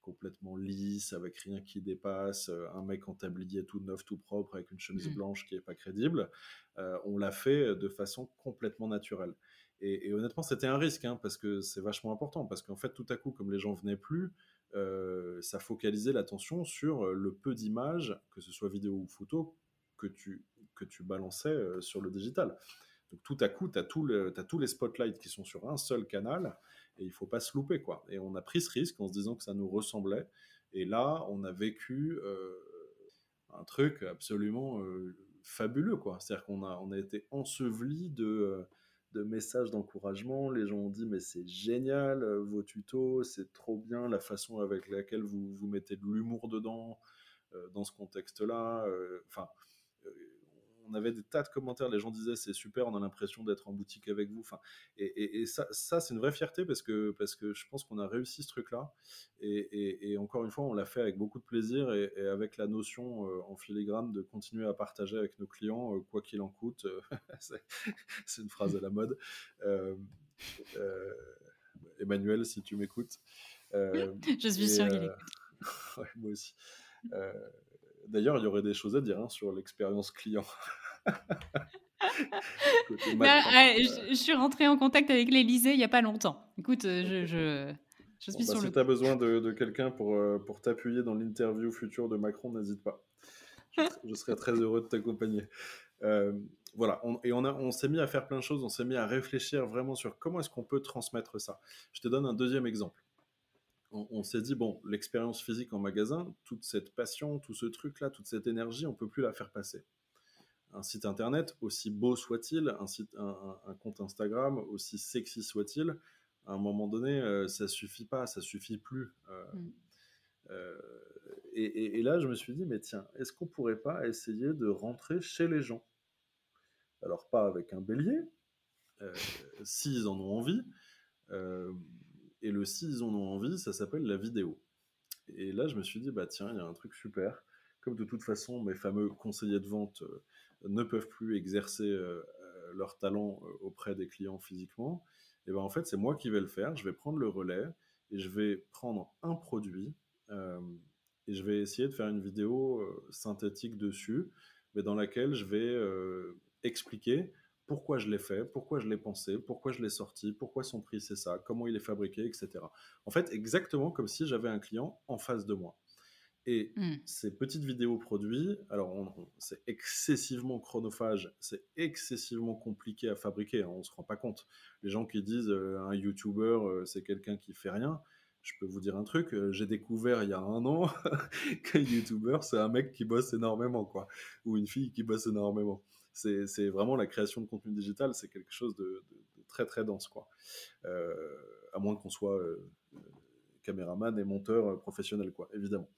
complètement lisses, avec rien qui dépasse, un mec en tablier tout neuf, tout propre, avec une chemise mmh. blanche qui est pas crédible. on l'a fait de façon complètement naturelle. Et, honnêtement, c'était un risque, hein, parce que c'est vachement important, parce qu'en fait, tout à coup, comme les gens venaient plus, ça focalisait l'attention sur le peu d'images, que ce soit vidéo ou photo, que tu, que tu balançais euh, sur le digital. Donc tout à coup, tu as, as, tous les spotlights qui sont sur un seul canal et il faut pas se louper. quoi. Et on a pris ce risque en se disant que ça nous ressemblait. Et là, on a vécu euh, un truc absolument euh, fabuleux. C'est-à-dire qu'on a, on a été enseveli de, de messages d'encouragement. Les gens ont dit mais c'est génial, vos tutos, c'est trop bien la façon avec laquelle vous, vous mettez de l'humour dedans dans ce contexte-là. Enfin, on avait des tas de commentaires, les gens disaient c'est super, on a l'impression d'être en boutique avec vous. Enfin, et, ça, c'est une vraie fierté parce que, parce que je pense qu'on a réussi ce truc-là. Et, encore une fois, on l'a fait avec beaucoup de plaisir et, avec la notion euh, en filigrane de continuer à partager avec nos clients, euh, quoi qu'il en coûte. <laughs> c'est une phrase à la mode. Euh, Emmanuel, si tu m'écoutes. <laughs> je suis sûr qu'il écoute. <laughs> moi aussi. D'ailleurs, il y aurait des choses à dire hein, sur l'expérience client. <laughs> Bah, je, suis rentrée en contact avec l'Elysée il n'y a pas longtemps. Écoute, je, je, je suis bah, sur si tu as besoin de, quelqu'un pour, pour t'appuyer dans l'interview future de Macron, n'hésite pas. Je, serais très heureux de t'accompagner. voilà, et on, on s'est mis à faire plein de choses, on s'est mis à réfléchir vraiment sur comment est-ce qu'on peut transmettre ça. Je te donne un deuxième exemple on, s'est dit, bon, l'expérience physique en magasin, toute cette passion, tout ce truc-là, toute cette énergie, on peut plus la faire passer. Un site internet, aussi beau soit-il, un, site, un, compte Instagram, aussi sexy soit-il, à un moment donné, euh, ça suffit pas, ça suffit plus. Euh, mm. euh, et, là, je me suis dit, mais tiens, est-ce qu'on pourrait pas essayer de rentrer chez les gens? Alors, pas avec un bélier, s'ils en ont envie, et le s'ils en ont envie, ça s'appelle la vidéo. Et là, je me suis dit, bah tiens, il y a un truc super. Comme de toute façon, mes fameux conseillers de vente euh, ne peuvent plus exercer euh, euh, leur talent auprès des clients physiquement, et ben en fait, c'est moi qui vais le faire. Je vais prendre le relais et je vais prendre un produit et je vais essayer de faire une vidéo synthétique dessus, mais dans laquelle je vais expliquer pourquoi je l'ai fait, pourquoi je l'ai pensé, pourquoi je l'ai sorti, pourquoi son prix c'est ça, comment il est fabriqué, etc. En fait, exactement comme si j'avais un client en face de moi. Et hmm. ces petites vidéos produits, alors c'est excessivement chronophage, c'est excessivement compliqué à fabriquer, hein, on ne se rend pas compte. Les gens qui disent euh, un YouTuber, euh, c'est quelqu'un qui fait rien, je peux vous dire un truc, euh, j'ai découvert il y a un an <laughs> qu'un YouTuber, c'est un mec qui bosse énormément, quoi, ou une fille qui bosse énormément c'est vraiment la création de contenu digital, c'est quelque chose de, très très dense, quoi. Euh, à moins qu'on soit euh, caméraman et monteur professionnel, quoi, évidemment.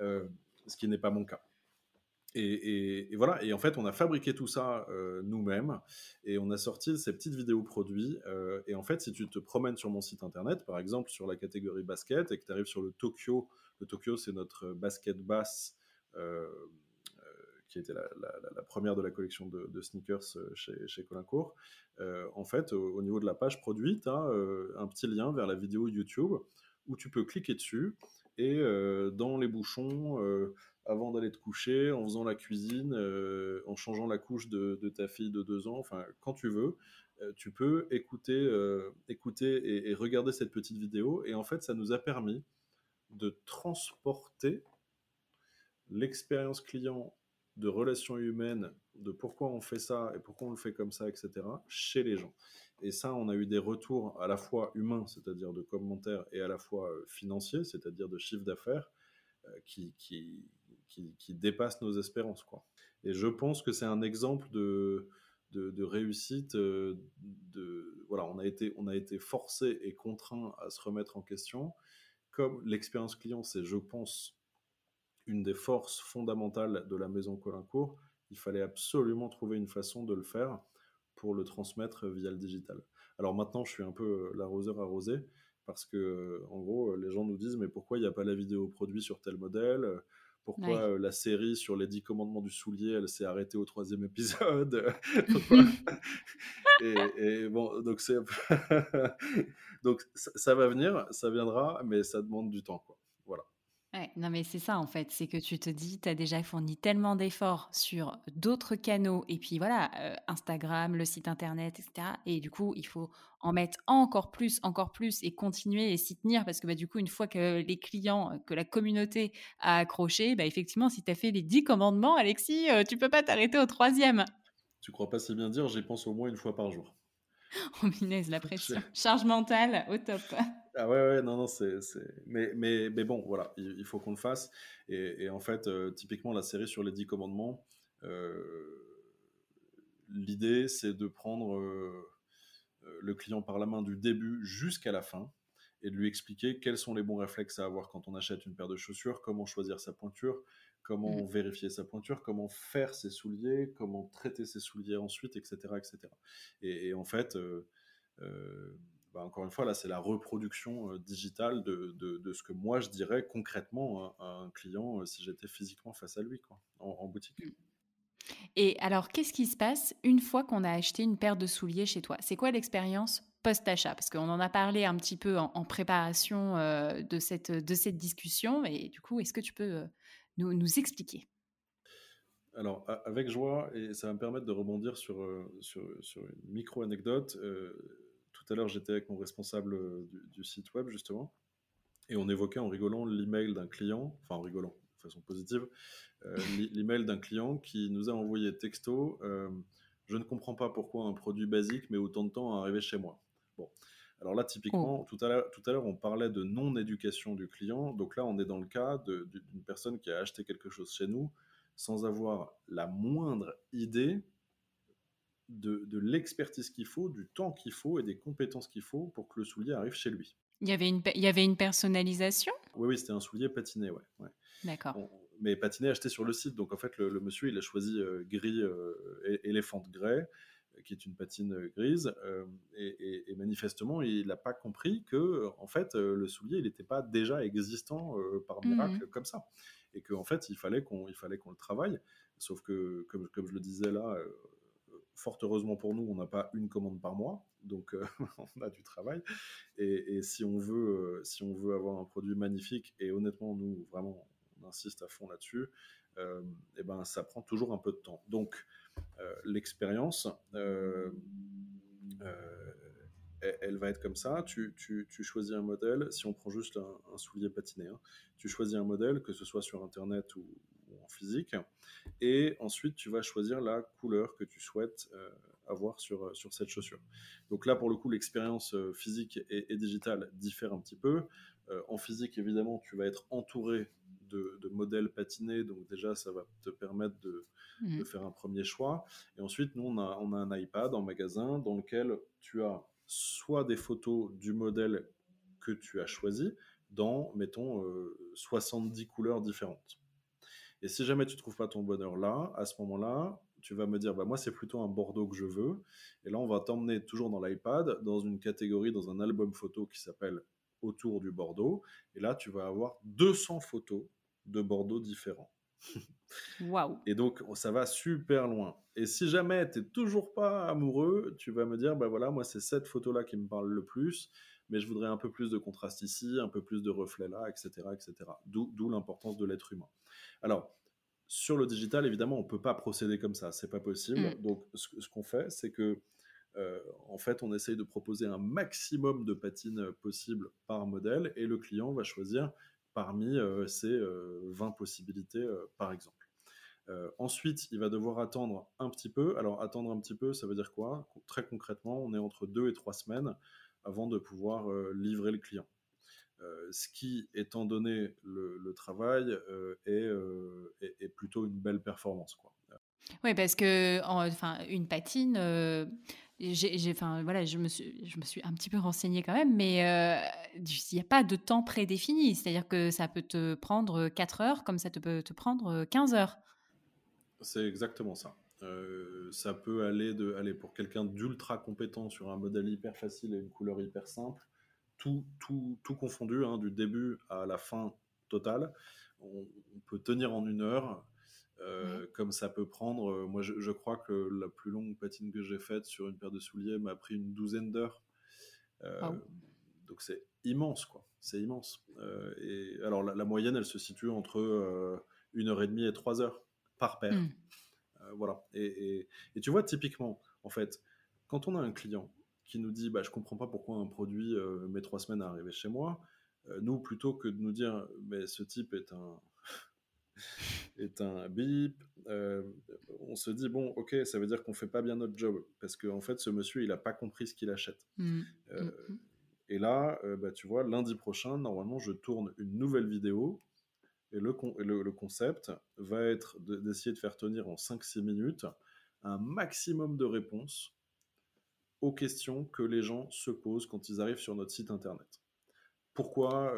Euh, ce qui n'est pas mon cas. Et, voilà, et en fait, on a fabriqué tout ça nous-mêmes et on a sorti ces petites vidéos produits. et en fait, si tu te promènes sur mon site internet, par exemple sur la catégorie basket, et que tu arrives sur le Tokyo, le Tokyo, c'est notre basket basse qui était la, première de la collection de, sneakers euh, chez, chez Colincourt, euh, en fait, au, niveau de la page produit, tu as euh, un petit lien vers la vidéo YouTube où tu peux cliquer dessus et dans les bouchons, avant d'aller te coucher, en faisant la cuisine, en changeant la couche de, ta fille de deux ans, enfin, quand tu veux, tu peux écouter, et, regarder cette petite vidéo. Et en fait, ça nous a permis de transporter l'expérience client de relations humaines, de pourquoi on fait ça et pourquoi on le fait comme ça, etc., chez les gens. Et ça, on a eu des retours à la fois humains, c'est-à-dire de commentaires, et à la fois euh, financiers, c'est-à-dire de chiffre d'affaires, euh, qui, qui, qui, dépassent nos espérances. Quoi. Et je pense que c'est un exemple de, de, réussite. Euh, de, voilà, on a, été, on été forcé et contraint à se remettre en question. Comme l'expérience client, c'est, je pense, une des forces fondamentales de la maison Colincourt, il fallait absolument trouver une façon de le faire pour le transmettre via le digital. Alors maintenant, je suis un peu euh, l'arroseur arrosé parce que, euh, en gros, les gens nous disent mais pourquoi il n'y a pas la vidéo produit sur tel modèle? Pourquoi euh, la série sur les dix commandements du soulier, elle s'est arrêtée au troisième épisode? <laughs> Et, bon, donc c'est <laughs> donc ça, ça, va venir, ça viendra, mais ça demande du temps, quoi. Ouais, non, mais c'est ça en fait, c'est que tu te dis, tu as déjà fourni tellement d'efforts sur d'autres canaux, et puis voilà, euh, Instagram, le site internet, etc. Et du coup, il faut en mettre encore plus, encore plus, et continuer et s'y tenir, parce que bah, du coup, une fois que les clients, que la communauté a accroché, bah, effectivement, si tu as fait les 10 commandements, Alexis, euh, tu peux pas t'arrêter au troisième. Tu crois pas si bien dire, j'y pense au moins une fois par jour. <laughs> Oh, la <laughs> pression. Charge mentale au top. Ah ouais, ouais, non, non, c'est. Mais, mais, mais bon, voilà, il, faut qu'on le fasse. Et, en fait, euh, typiquement, la série sur les 10 commandements, euh, l'idée, c'est de prendre euh, le client par la main du début jusqu'à la fin et de lui expliquer quels sont les bons réflexes à avoir quand on achète une paire de chaussures, comment choisir sa pointure, comment mmh. vérifier sa pointure, comment faire ses souliers, comment traiter ses souliers ensuite, etc. etc. Et, en fait, bah, encore une fois, là, c'est la reproduction euh, digitale de, de, ce que moi, je dirais concrètement à, un client euh, si j'étais physiquement face à lui, quoi, en, boutique. Et alors, qu'est-ce qui se passe une fois qu'on a acheté une paire de souliers chez toi? C'est quoi l'expérience post-achat? Parce qu'on en a parlé un petit peu en, préparation euh, de, cette, de cette discussion. Et du coup, est-ce que tu peux nous, nous expliquer? Alors, avec joie, et ça va me permettre de rebondir sur, sur, sur une micro-anecdote. Tout à l'heure, j'étais avec mon responsable du, site web, justement, et on évoquait en rigolant l'email d'un client, enfin en rigolant, de façon positive, <laughs> l'email d'un client qui nous a envoyé texto Je ne comprends pas pourquoi un produit basique met autant de temps à arriver chez moi. Bon. Alors là, typiquement, oh. tout à l'heure, on parlait de non-éducation du client. Donc là, on est dans le cas d'une personne qui a acheté quelque chose chez nous sans avoir la moindre idée de, l'expertise qu'il faut, du temps qu'il faut et des compétences qu'il faut pour que le soulier arrive chez lui. Il y avait une, il y avait une personnalisation? Oui, oui, c'était un soulier patiné, ouais. D'accord. mais patiné acheté sur le site. Donc en fait, le, monsieur, il a choisi euh, gris euh, éléphant grey qui est une patine grise, euh, et, manifestement, il n'a pas compris que, en fait, euh, le soulier, il n'était pas déjà existant euh, par mmh miracle comme ça, et qu'en fait, il fallait qu'on, il fallait qu'on le travaille. Sauf que, comme, comme je le disais là, fort heureusement pour nous, on n'a pas une commande par mois, donc <laughs> on a du travail. Et, si on veut, si on veut avoir un produit magnifique, et honnêtement, nous vraiment, on insiste à fond là-dessus, et ben ça prend toujours un peu de temps. Donc euh, l'expérience, euh, euh, elle, va être comme ça. Tu, choisis un modèle, si on prend juste un, soulier patiné, hein, tu choisis un modèle, que ce soit sur Internet ou, physique, et ensuite tu vas choisir la couleur que tu souhaites avoir sur, sur cette chaussure. Donc là, pour le coup, l'expérience physique et, et, digitale diffère un petit peu. en physique, évidemment, tu vas être entouré de, modèles patinés, donc déjà ça va te permettre de, mmh. faire un premier choix. Et ensuite, nous, on a, on a un iPad en magasin dans lequel tu as soit des photos du modèle que tu as choisi dans, mettons, 70 euh, couleurs différentes. Et si jamais tu ne trouves pas ton bonheur là, à ce moment-là, tu vas me dire, bah, moi, c'est plutôt un Bordeaux que je veux. Et là, on va t'emmener toujours dans l'iPad, dans une catégorie, dans un album photo qui s'appelle Autour du Bordeaux. Et là, tu vas avoir 200 photos de Bordeaux différents. <laughs> Waouh. Et donc, ça va super loin. Et si jamais tu n'es toujours pas amoureux, tu vas me dire, bah voilà, moi, c'est cette photo-là qui me parle le plus, mais je voudrais un peu plus de contraste ici, un peu plus de reflets là, etc., etc. D'où l'importance de l'être humain. Alors, sur le digital, évidemment, on ne peut pas procéder comme ça, c'est pas possible. Mm. Donc, ce, qu'on fait, c'est que, euh, en fait, on essaye de proposer un maximum de patines possibles par modèle, et le client va choisir parmi euh, ces 20 euh, possibilités, euh, par exemple. ensuite, il va devoir attendre un petit peu. Alors, attendre un petit peu, ça veut dire quoi? Très concrètement, on est entre deux et trois semaines avant de pouvoir livrer le client. Ce qui, étant donné le, travail, est, plutôt une belle performance. Quoi. Oui, parce que enfin, une patine, j'ai, enfin, voilà, je me, suis, je me suis un petit peu renseignée quand même, mais euh, il n'y a pas de temps prédéfini. C'est-à-dire que ça peut te prendre 4 heures comme ça te peut te prendre 15 heures. C'est exactement ça. Euh, ça peut aller, de, aller pour quelqu'un d'ultra compétent sur un modèle hyper facile et une couleur hyper simple, tout, tout, tout confondu, hein, du début à la fin totale. On, on peut tenir en une heure euh, comme ça peut prendre. Euh, moi, je, crois que la plus longue patine que j'ai faite sur une paire de souliers m'a pris une douzaine d'heures. Euh, donc c'est immense, quoi. C'est immense. et alors la, moyenne, elle se situe entre une heure et demie et trois heures par paire. Hmm. voilà. Et, tu vois, typiquement, en fait, quand on a un client qui nous dit, bah, je comprends pas pourquoi un produit met trois semaines à arriver chez moi, nous, plutôt que de nous dire, mais ce type est un <laughs> est un bip. Euh, on se dit, bon, ok, ça veut dire qu'on fait pas bien notre job. Parce qu'en en fait, ce monsieur, il n'a pas compris ce qu'il achète. Mmh. Euh, mmh. Et là, euh, bah, tu vois, lundi prochain, normalement, je tourne une nouvelle vidéo. Et le, le, concept va être d'essayer de, faire tenir en 5-6 minutes un maximum de réponses aux questions que les gens se posent quand ils arrivent sur notre site internet. Pourquoi,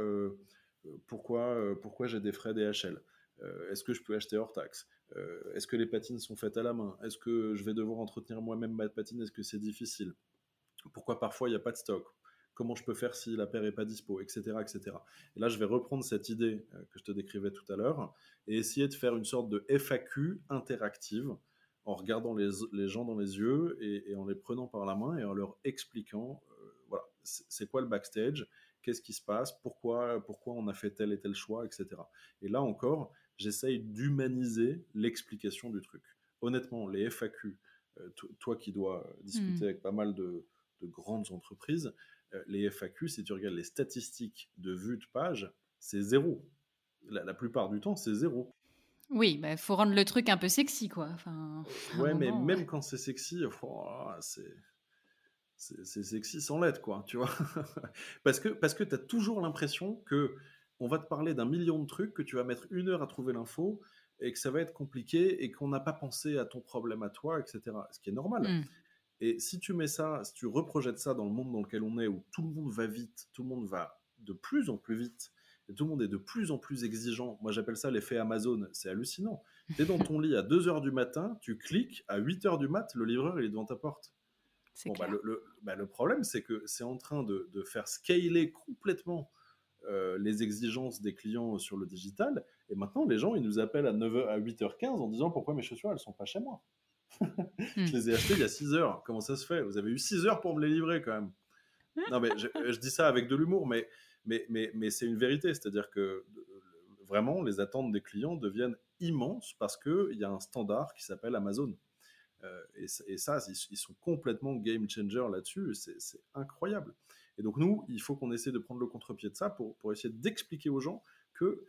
pourquoi, pourquoi j'ai des frais DHL euh, est-ce que je peux acheter hors taxe? Euh, Est-ce que les patines sont faites à la main? Est-ce que je vais devoir entretenir moi-même ma patine? Est-ce que c'est difficile? Pourquoi parfois il n'y a pas de stock? Comment je peux faire si la paire n'est pas dispo? Etc. etc. Et là, je vais reprendre cette idée euh, que je te décrivais tout à l'heure et essayer de faire une sorte de FAQ interactive en regardant les, gens dans les yeux et, en les prenant par la main et en leur expliquant, voilà, c'est quoi le backstage, qu'est-ce qui se passe, pourquoi, pourquoi on a fait tel et tel choix, etc. Et là encore, j'essaye d'humaniser l'explication du truc. Honnêtement, les FAQ, euh, toi qui dois discuter mmh. avec pas mal de, grandes entreprises, euh, les FAQ, si tu regardes les statistiques de vue de page, c'est zéro. La, plupart du temps, c'est zéro. Oui, il bah, faut rendre le truc un peu sexy, quoi. Enfin, ouais, mais même quand c'est sexy, oh, c'est c'est sexy sans lettres, quoi, tu vois. <laughs> parce que, parce que tu as toujours l'impression que on va te parler d'un million de trucs, que tu vas mettre une heure à trouver l'info, et que ça va être compliqué, et qu'on n'a pas pensé à ton problème à toi, etc. Ce qui est normal. Mmh. Et si tu mets ça, si tu reprojettes ça dans le monde dans lequel on est, où tout le monde va vite, tout le monde va de plus en plus vite, et tout le monde est de plus en plus exigeant. Moi, j'appelle ça l'effet Amazon. C'est hallucinant. Tu es dans ton lit à 2 heures du matin, tu cliques, à 8 heures du mat, le livreur, il est devant ta porte. Bah, bah, le, problème, c'est que c'est en train de, faire scaler complètement euh, les exigences des clients sur le digital. Et maintenant, les gens, ils nous appellent à, 9h, à 8h15 en disant pourquoi mes chaussures, elles sont pas chez moi. <laughs> Je hmm. les ai achetées il y a 6 heures. Comment ça se fait? Vous avez eu 6 heures pour me les livrer quand même. Non, mais je, dis ça avec de l'humour, mais, mais, c'est une vérité. C'est-à-dire que vraiment, les attentes des clients deviennent immenses parce qu'il y a un standard qui s'appelle Amazon. Euh, et, ça, ils, sont complètement game changer là-dessus. C'est incroyable. Et donc nous, il faut qu'on essaie de prendre le contre-pied de ça pour, essayer d'expliquer aux gens que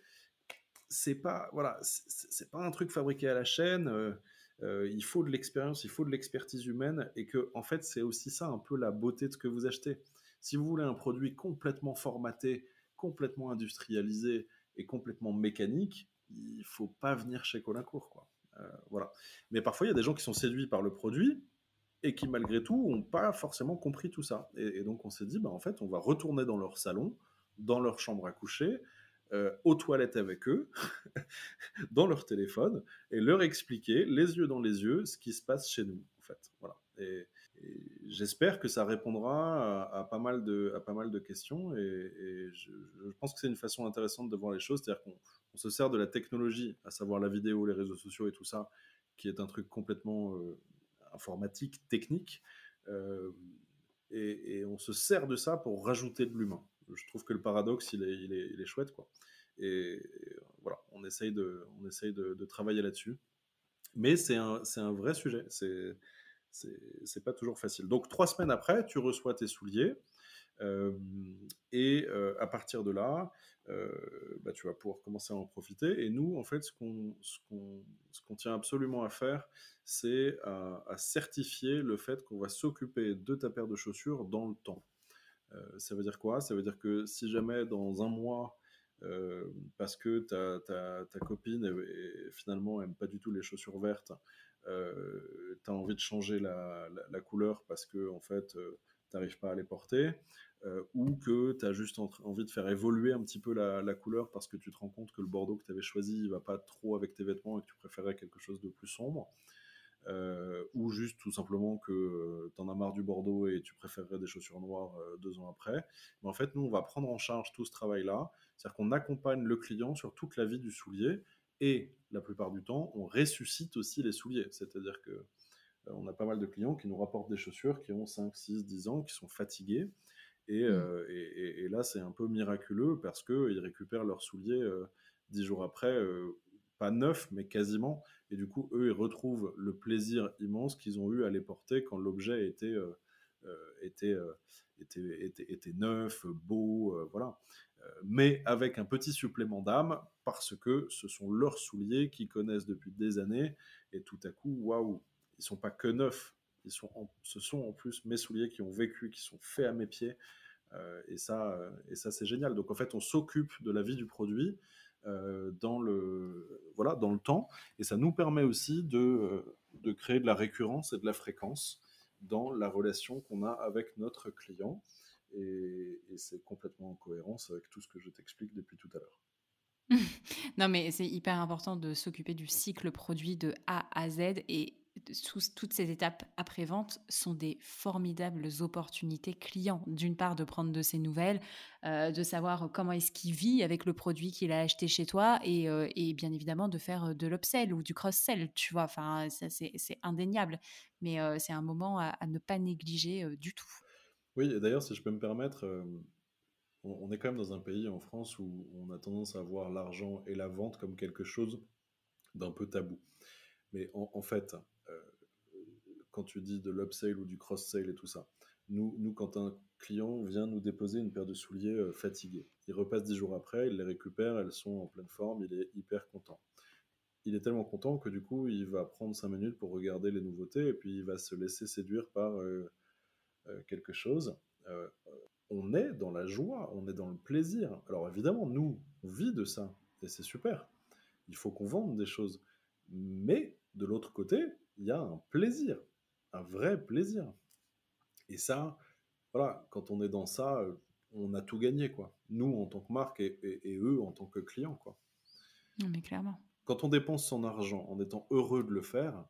c'est pas voilà, c'est pas un truc fabriqué à la chaîne. Euh, euh, il faut de l'expérience, il faut de l'expertise humaine, et que en fait, c'est aussi ça un peu la beauté de ce que vous achetez. Si vous voulez un produit complètement formaté, complètement industrialisé et complètement mécanique, il faut pas venir chez Colincourt, quoi. Euh, voilà. Mais parfois, il y a des gens qui sont séduits par le produit et qui, malgré tout, n'ont pas forcément compris tout ça. Et, donc, on s'est dit, bah, en fait, on va retourner dans leur salon, dans leur chambre à coucher, euh, aux toilettes avec eux, <laughs> dans leur téléphone, et leur expliquer, les yeux dans les yeux, ce qui se passe chez nous, en fait. Voilà. Et, j'espère que ça répondra à, pas mal de, à pas mal de questions, et, je, pense que c'est une façon intéressante de voir les choses, c'est-à-dire qu'on on se sert de la technologie, à savoir la vidéo, les réseaux sociaux et tout ça, qui est un truc complètement euh, informatique, technique, euh, et, on se sert de ça pour rajouter de l'humain. Je trouve que le paradoxe, il est, il est, chouette, quoi. Et, voilà, on essaye de, on essaye de, travailler là-dessus. Mais c'est un, un, vrai sujet. C'est pas toujours facile. Donc, trois semaines après, tu reçois tes souliers. Euh, et à partir de là, euh, bah, tu vas pouvoir commencer à en profiter. Et nous, en fait, ce qu'on qu'on tient absolument à faire, c'est à, certifier le fait qu'on va s'occuper de ta paire de chaussures dans le temps. Euh, ça veut dire quoi? Ça veut dire que si jamais dans un mois, euh, parce que ta, ta, ta copine finalement aime pas du tout les chaussures vertes, tu as envie de changer la, couleur parce que en fait, tu n'arrives pas à les porter, euh, ou que tu as juste envie de faire évoluer un petit peu la, couleur parce que tu te rends compte que le bordeaux que tu avais choisi ne va pas trop avec tes vêtements et que tu préférais quelque chose de plus sombre. Euh, ou juste tout simplement que euh, tu en as marre du bordeaux et tu préférerais des chaussures noires deux ans après. Mais en fait, nous, on va prendre en charge tout ce travail-là. C'est-à-dire qu'on accompagne le client sur toute la vie du soulier et la plupart du temps, on ressuscite aussi les souliers. C'est-à-dire que on a pas mal de clients qui nous rapportent des chaussures qui ont 5, 6, 10 ans, qui sont fatigués Mmh. Euh, et, et, là, c'est un peu miraculeux parce qu'ils récupèrent leurs souliers euh, dix jours après, euh, pas neuf, mais quasiment. Et du coup, eux, ils retrouvent le plaisir immense qu'ils ont eu à les porter quand l'objet était, était, était, était, était, neuf, beau, voilà. mais avec un petit supplément d'âme parce que ce sont leurs souliers qu'ils connaissent depuis des années. Et tout à coup, waouh, ils sont pas que neufs, sont ce sont en plus mes souliers qui ont vécu, qui sont faits à mes pieds. Euh, et ça, euh, et ça c'est génial. Donc en fait, on s'occupe de la vie du produit euh, dans, le, voilà, dans le temps. Et ça nous permet aussi de, de créer de la récurrence et de la fréquence dans la relation qu'on a avec notre client. Et c'est complètement en cohérence avec tout ce que je t'explique depuis tout à l'heure. <laughs> non, mais c'est hyper important de s'occuper du cycle produit de A à Z et toutes ces étapes après-vente sont des formidables opportunités clients. D'une part, de prendre de ses nouvelles, euh, de savoir comment est-ce qu'il vit avec le produit qu'il a acheté chez toi et, euh, bien évidemment de faire de l'upsell ou du cross-sell, tu vois. Enfin, c'est indéniable. Mais euh, c'est un moment à, ne pas négliger du tout. Oui, et d'ailleurs, si je peux me permettre, on, est quand même dans un pays en France où on a tendance à voir l'argent et la vente comme quelque chose d'un peu tabou. Mais en, fait, euh, quand tu dis de l'upsale ou du cross-sale et tout ça, nous, nous, quand un client vient nous déposer une paire de souliers euh, fatigués, il repasse dix jours après, il les récupère, elles sont en pleine forme, il est hyper content. Il est tellement content que du coup, il va prendre cinq minutes pour regarder les nouveautés et puis il va se laisser séduire par euh, quelque chose on est dans la joie, on est dans le plaisir. Alors évidemment, nous, on vit de ça, et c'est super. Il faut qu'on vende des choses. Mais de l'autre côté, il y a un plaisir, un vrai plaisir. Et ça, voilà, quand on est dans ça, on a tout gagné, quoi. Nous en tant que marque et, eux en tant que clients, quoi. Mais clairement. Quand on dépense son argent en étant heureux de le faire,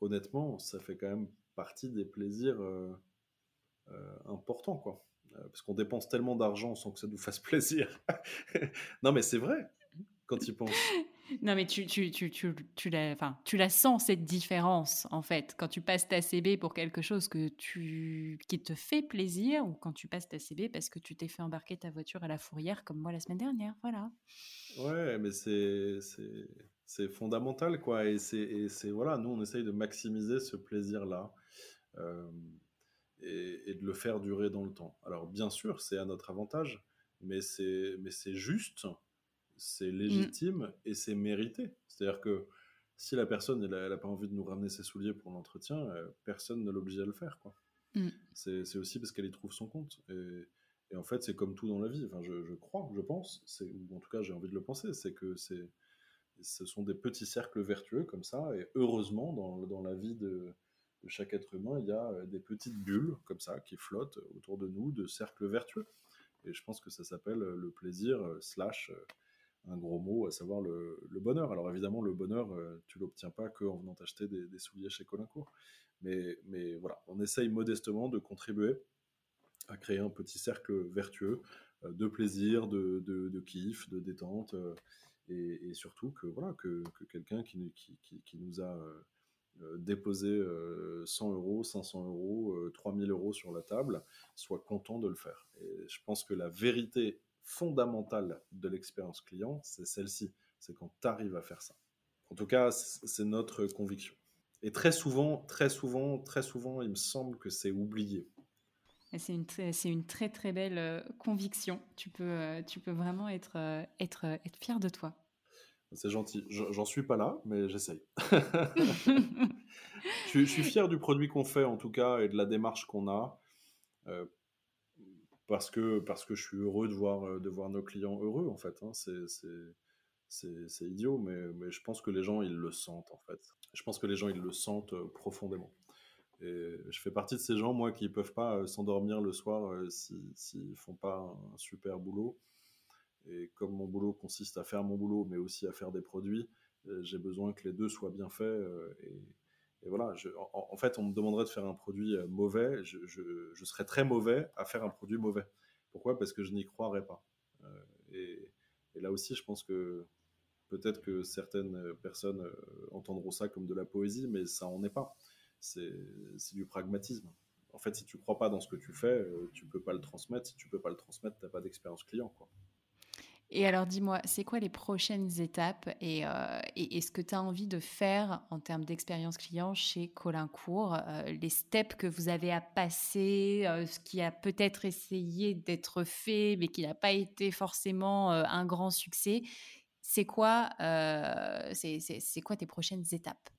honnêtement, ça fait quand même partie des plaisirs euh, euh, importants, quoi. Euh, parce qu'on dépense tellement d'argent sans que ça nous fasse <laughs> plaisir. non, mais c'est vrai, quand tu penses. Non, mais tu, tu, tu, tu, tu, la, enfin, tu la sens, cette différence, en fait, quand tu passes ta CB pour quelque chose que tu, qui te fait plaisir, ou quand tu passes ta CB parce que tu t'es fait embarquer ta voiture à la fourrière, comme moi la semaine dernière, voilà. Ouais, mais c'est, c'est, c'est fondamental, quoi, et c'est, et c'est, voilà, nous, on essaye de maximiser ce plaisir-là. Euh, et, de le faire durer dans le temps. Alors bien sûr, c'est à notre avantage, mais c'est mais c'est juste, c'est légitime et c'est mérité. C'est-à-dire que si la personne elle a, pas envie de nous ramener ses souliers pour l'entretien, euh, personne ne l'oblige à le faire quoi. Mm. C'est aussi parce qu'elle y trouve son compte. Et, et en fait, c'est comme tout dans la vie. Enfin, je, je crois, je pense, ou en tout cas j'ai envie de le penser, c'est que c'est ce sont des petits cercles vertueux comme ça. Et heureusement, dans, dans la vie de, chaque être humain, il y a euh, des petites bulles comme ça qui flottent autour de nous, de cercles vertueux. Et je pense que ça s'appelle euh, le plaisir euh, slash un gros mot, à savoir le, bonheur. Alors évidemment, le bonheur, tu l'obtiens pas qu'en venant t'acheter des, souliers chez Colincourt. Mais, mais voilà, on essaye modestement de contribuer à créer un petit cercle vertueux de plaisir, de, de, kiff, de détente, et, surtout que voilà que, quelqu'un qui, qui, qui, nous a déposer 100 euh, euros, 500 euros, 3000 euh, euros sur la table, soit content de le faire. Et je pense que la vérité fondamentale de l'expérience client, c'est celle-ci. C'est quand tu arrives à faire ça. En tout cas, c'est notre conviction. Et très souvent, très souvent, très souvent, il me semble que c'est oublié. C'est une, une, très très belle conviction. Tu peux, tu peux vraiment être, être, être fier de toi. C'est gentil. J'en suis pas là, mais j'essaye. <laughs> je, suis fier du produit qu'on fait, en tout cas, et de la démarche qu'on a. Euh, parce, que, parce que je suis heureux de voir, euh, de voir nos clients heureux, en fait. Hein. C'est idiot, mais, mais je pense que les gens, ils le sentent, en fait. Je pense que les gens, ils le sentent euh, profondément. Et je fais partie de ces gens, moi, qui ne peuvent pas s'endormir le soir s'ils ne font pas un super boulot. Et comme mon boulot consiste à faire mon boulot, mais aussi à faire des produits, euh, j'ai besoin que les deux soient bien faits. Euh, et, voilà, en, fait, on me demanderait de faire un produit euh, mauvais. Je, serais très mauvais à faire un produit mauvais. Pourquoi? Parce que je n'y croirais pas. et, là aussi, je pense que peut-être que certaines personnes entendront ça comme de la poésie, mais ça en est pas. C'est du pragmatisme. En fait, si tu crois pas dans ce que tu fais, tu peux pas le transmettre. Si tu peux pas le transmettre, tu n'as pas d'expérience client. Quoi. Et alors, dis-moi, c'est quoi les prochaines étapes et, euh, ce que tu as envie de faire en termes d'expérience client chez Colincourt euh, Les steps que vous avez à passer, euh, ce qui a peut-être essayé d'être fait, mais qui n'a pas été forcément un grand succès? C'est quoi, c'est quoi tes prochaines étapes?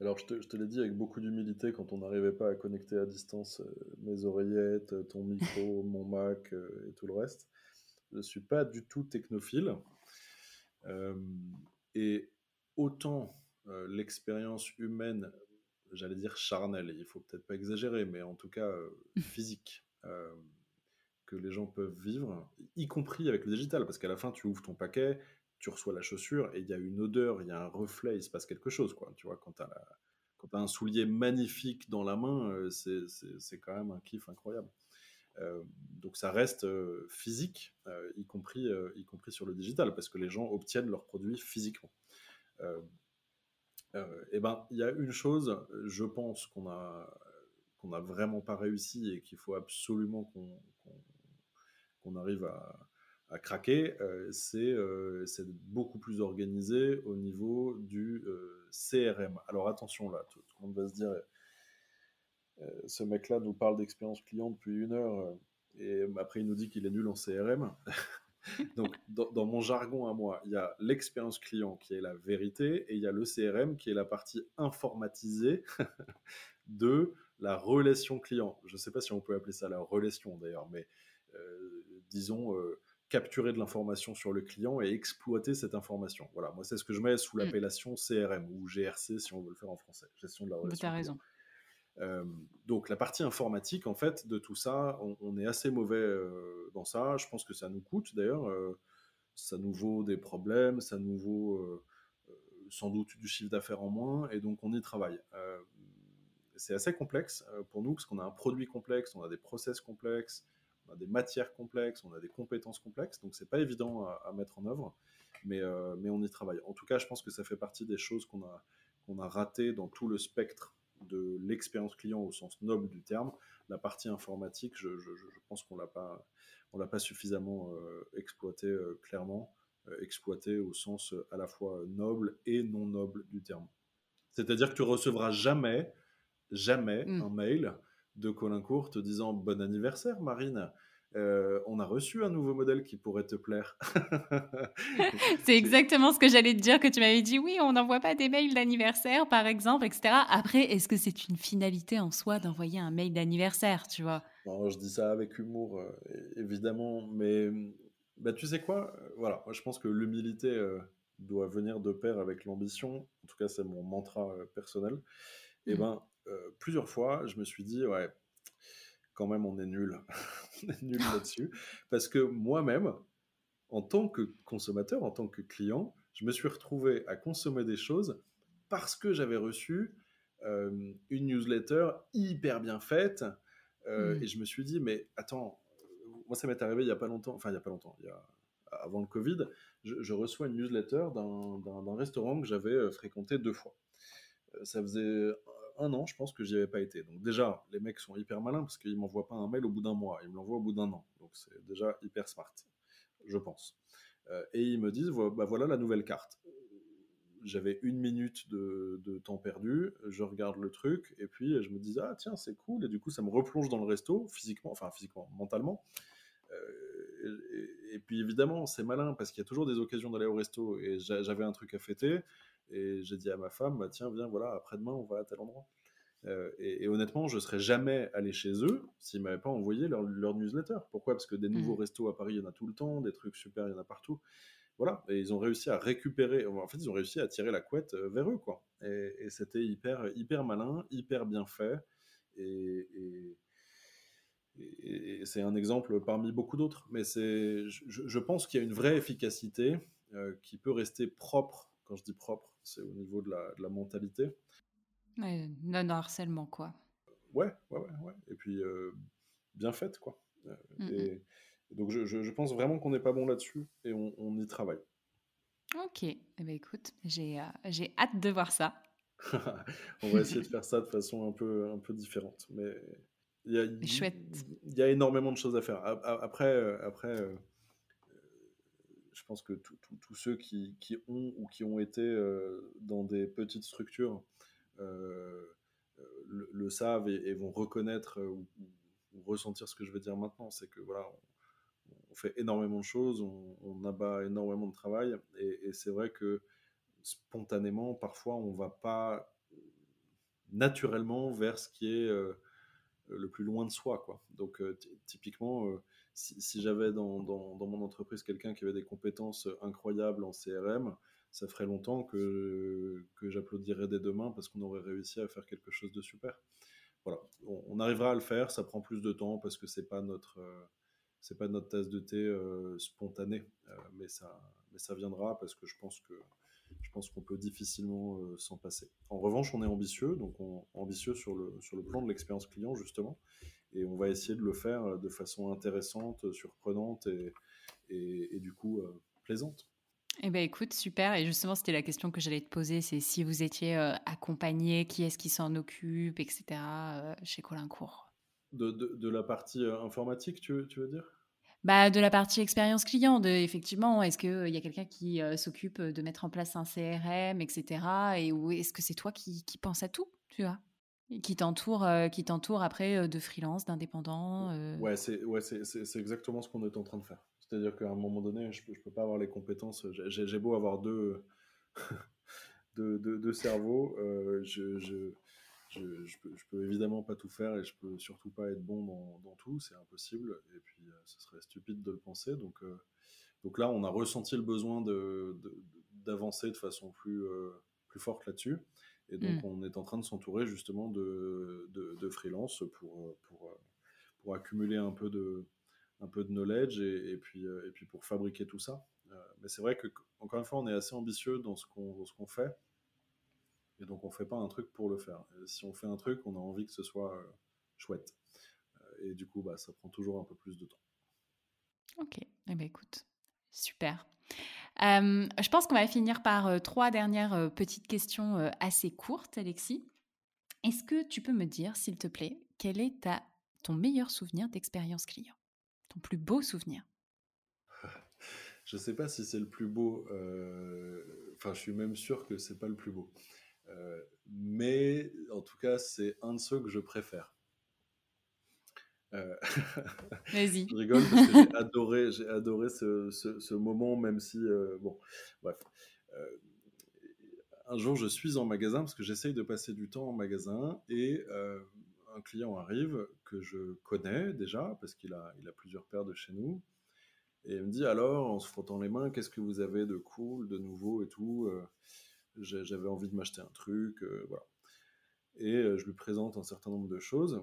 Alors, je te l'ai dit avec beaucoup d'humilité quand on n'arrivait pas à connecter à distance mes oreillettes, ton micro, mon Mac et tout le reste. Je ne suis pas du tout technophile. Euh, et autant euh, l'expérience humaine, j'allais dire charnelle, il faut peut-être pas exagérer, mais en tout cas euh, <laughs> physique, que les gens peuvent vivre, y compris avec le digital, parce qu'à la fin, tu ouvres ton paquet, tu reçois la chaussure et il y a une odeur, il y a un reflet, il se passe quelque chose, quoi. Tu vois, quand tu as, as, un soulier magnifique dans la main, c'est quand même un kiff incroyable. Euh, donc ça reste euh, physique, euh, y, compris, y compris sur le digital, parce que les gens obtiennent leurs produits physiquement. eh ben, il y a une chose, je pense qu'on a qu'on n'a vraiment pas réussi et qu'il faut absolument qu'on qu'on arrive à, à craquer, c'est beaucoup plus organisé au niveau du CRM. Alors attention là, tout, le monde va se dire, ce mec-là nous parle d'expérience client depuis une heure et après il nous dit qu'il est nul en CRM. <laughs> Donc, dans, mon jargon à moi, il y a l'expérience client qui est la vérité et il y a le CRM qui est la partie informatisée <laughs> de la relation client. Je ne sais pas si on peut appeler ça la relation d'ailleurs, mais euh, disons euh, capturer de l'information sur le client et exploiter cette information. Voilà, moi c'est ce que je mets sous mm. l'appellation CRM ou GRC si on veut le faire en français, gestion de la relation. Tu as raison. Euh, donc la partie informatique, en fait, de tout ça, on, est assez mauvais euh, dans ça. Je pense que ça nous coûte d'ailleurs. Euh, ça nous vaut des problèmes, ça nous vaut sans doute du chiffre d'affaires en moins, et donc on y travaille. c'est assez complexe pour nous parce qu'on a un produit complexe, on a des process complexes, on a des matières complexes, on a des compétences complexes, donc c'est pas évident à, mettre en œuvre, mais, mais on y travaille. En tout cas, je pense que ça fait partie des choses qu'on a, qu'on a ratées dans tout le spectre de l'expérience client au sens noble du terme. La partie informatique, je, pense qu'on l'a pas, on l'a pas suffisamment euh, exploité euh, clairement, euh, exploité au sens à la fois noble et non noble du terme. C'est-à-dire que tu recevras jamais, jamais mm. un mail de Colin Court te disant bon anniversaire Marine. Euh, on a reçu un nouveau modèle qui pourrait te plaire. <laughs> c'est exactement ce que j'allais te dire, que tu m'avais dit, oui, on n'envoie pas des mails d'anniversaire, par exemple, etc. Après, est-ce que c'est une finalité en soi d'envoyer un mail d'anniversaire, tu vois? Je dis ça avec humour, euh, évidemment, mais bah, tu sais quoi? Voilà, moi je pense que l'humilité euh, doit venir de pair avec l'ambition. En tout cas, c'est mon mantra personnel. Et mmh. ben, plusieurs fois, je me suis dit, ouais, quand même, on est nul. <laughs> on est nul là-dessus. Parce que moi-même, en tant que consommateur, en tant que client, je me suis retrouvé à consommer des choses parce que j'avais reçu euh, une newsletter hyper bien faite. Euh, mmh. Et je me suis dit, mais attends, moi ça m'est arrivé il n'y a pas longtemps, enfin il n'y a pas longtemps, il y a, avant le Covid, je, je reçois une newsletter d'un restaurant que j'avais euh, fréquenté deux fois. Ça faisait un an, je pense que j'y avais pas été. Donc déjà, les mecs sont hyper malins parce qu'ils m'envoient pas un mail au bout d'un mois, ils me l'envoient au bout d'un an. Donc c'est déjà hyper smart, je pense. Euh, et ils me disent, bah voilà la nouvelle carte. J'avais une minute de, temps perdu, je regarde le truc et puis je me dis ah tiens c'est cool et du coup ça me replonge dans le resto physiquement, enfin physiquement, mentalement. Euh, et, et, puis évidemment c'est malin parce qu'il y a toujours des occasions d'aller au resto et j'avais un truc à fêter et j'ai dit à ma femme, bah, tiens, viens, voilà, après-demain, on va à tel endroit. Euh, et, honnêtement, je serais jamais allé chez eux s'ils m'avaient pas envoyé leur, newsletter. Pourquoi? Parce que des nouveaux mmh. restos à Paris, il y en a tout le temps, des trucs super, il y en a partout. Voilà, et ils ont réussi à récupérer, en fait, ils ont réussi à tirer la couette euh, vers eux, quoi. Et, c'était hyper, hyper malin, hyper bien fait. Et, c'est un exemple parmi beaucoup d'autres. Mais c'est, je, pense qu'il y a une vraie efficacité euh, qui peut rester propre. Quand je dis propre, c'est au niveau de la, de la mentalité. non-harcèlement, quoi. Ouais, ouais, ouais, ouais. Et puis, euh, bien faite, quoi. Euh, mm, et, mm. donc, je, je, pense vraiment qu'on n'est pas bon là-dessus et on, on, y travaille. Ok, eh ben, écoute, j'ai euh, j'ai hâte de voir ça. <laughs> on va essayer de faire ça de façon un peu, un peu différente. Mais il y a, Chouette. Il y a énormément de choses à faire. Après, après je pense que tous ceux qui, ont ou qui ont été euh, dans des petites structures euh, le, savent et, vont reconnaître euh, ou, ressentir ce que je veux dire maintenant. C'est que voilà, on, fait énormément de choses, on, abat énormément de travail, et, c'est vrai que spontanément, parfois, on va pas naturellement vers ce qui est le plus loin de soi. Quoi. Donc, typiquement, si, j'avais dans, mon entreprise quelqu'un qui avait des compétences incroyables en CRM, ça ferait longtemps que, que j'applaudirais dès demain parce qu'on aurait réussi à faire quelque chose de super. Voilà, on, arrivera à le faire, ça prend plus de temps parce que c'est pas c'est pas notre tasse de thé euh, spontanée, euh, mais ça mais ça viendra parce que je pense que je pense qu'on peut difficilement euh, s'en passer. En revanche, on est ambitieux, donc on, ambitieux sur le sur le plan de l'expérience client justement, et on va essayer de le faire euh, de façon intéressante, surprenante et, et, du coup euh, plaisante. Eh bien, écoute, super. Et justement, c'était la question que j'allais te poser, c'est si vous étiez euh, accompagné, qui est-ce qui s'en occupe, etc., chez Colincourt? De, de, de, la partie informatique, tu, tu veux dire? Bah, de la partie expérience client, de effectivement, est-ce qu'il y a quelqu'un qui s'occupe de mettre en place un CRM, etc. Et ou est-ce que c'est toi qui, qui pense à tout, tu vois? Qui t'entoure, qui t'entoure après de freelance, d'indépendants. Ouais, c'est ouais, c'est exactement ce qu'on est en train de faire. C'est-à-dire qu'à un moment donné, je ne peux, pas avoir les compétences. J'ai beau avoir deux, <laughs> deux, cerveaux, je, je, je, je, peux, je, peux, évidemment pas tout faire et je peux surtout pas être bon dans, dans tout, c'est impossible. Et puis, ce serait stupide de le penser. Donc, donc là, on a ressenti le besoin d'avancer de, de, façon plus, plus forte là-dessus. Et donc, mmh. on est en train de s'entourer justement de, de, freelance pour, pour, pour, accumuler un peu de, un peu de knowledge et, puis, et puis pour fabriquer tout ça. Euh, mais c'est vrai que, encore une fois, on est assez ambitieux dans ce qu'on qu'on fait. Et donc, on ne fait pas un truc pour le faire. si on fait un truc, on a envie que ce soit euh, chouette. Euh, et du coup, bah, ça prend toujours un peu plus de temps. Ok, eh ben, écoute, super. Euh, je pense qu'on va finir par euh, trois dernières euh, petites questions assez courtes, Alexis. Est-ce que tu peux me dire, s'il te plaît, quel est ta, ton meilleur souvenir d'expérience client? Ton plus beau souvenir? <laughs> Je ne sais pas si c'est le plus beau. Enfin, je suis même sûr que c'est pas le plus beau. mais en tout cas, c'est un de ceux que je préfère. Euh, Vas-y. <laughs> je rigole parce que j'ai adoré, j'ai adoré ce, ce, moment, même si, euh, bon, bref. Euh, un jour, je suis en magasin parce que j'essaye de passer du temps en magasin et un client arrive que je connais déjà parce qu'il a, il a plusieurs paires de chez nous. Et il me dit alors, en se frottant les mains, qu'est-ce que vous avez de cool, de nouveau et tout J'avais envie de m'acheter un truc, voilà. Et je lui présente un certain nombre de choses.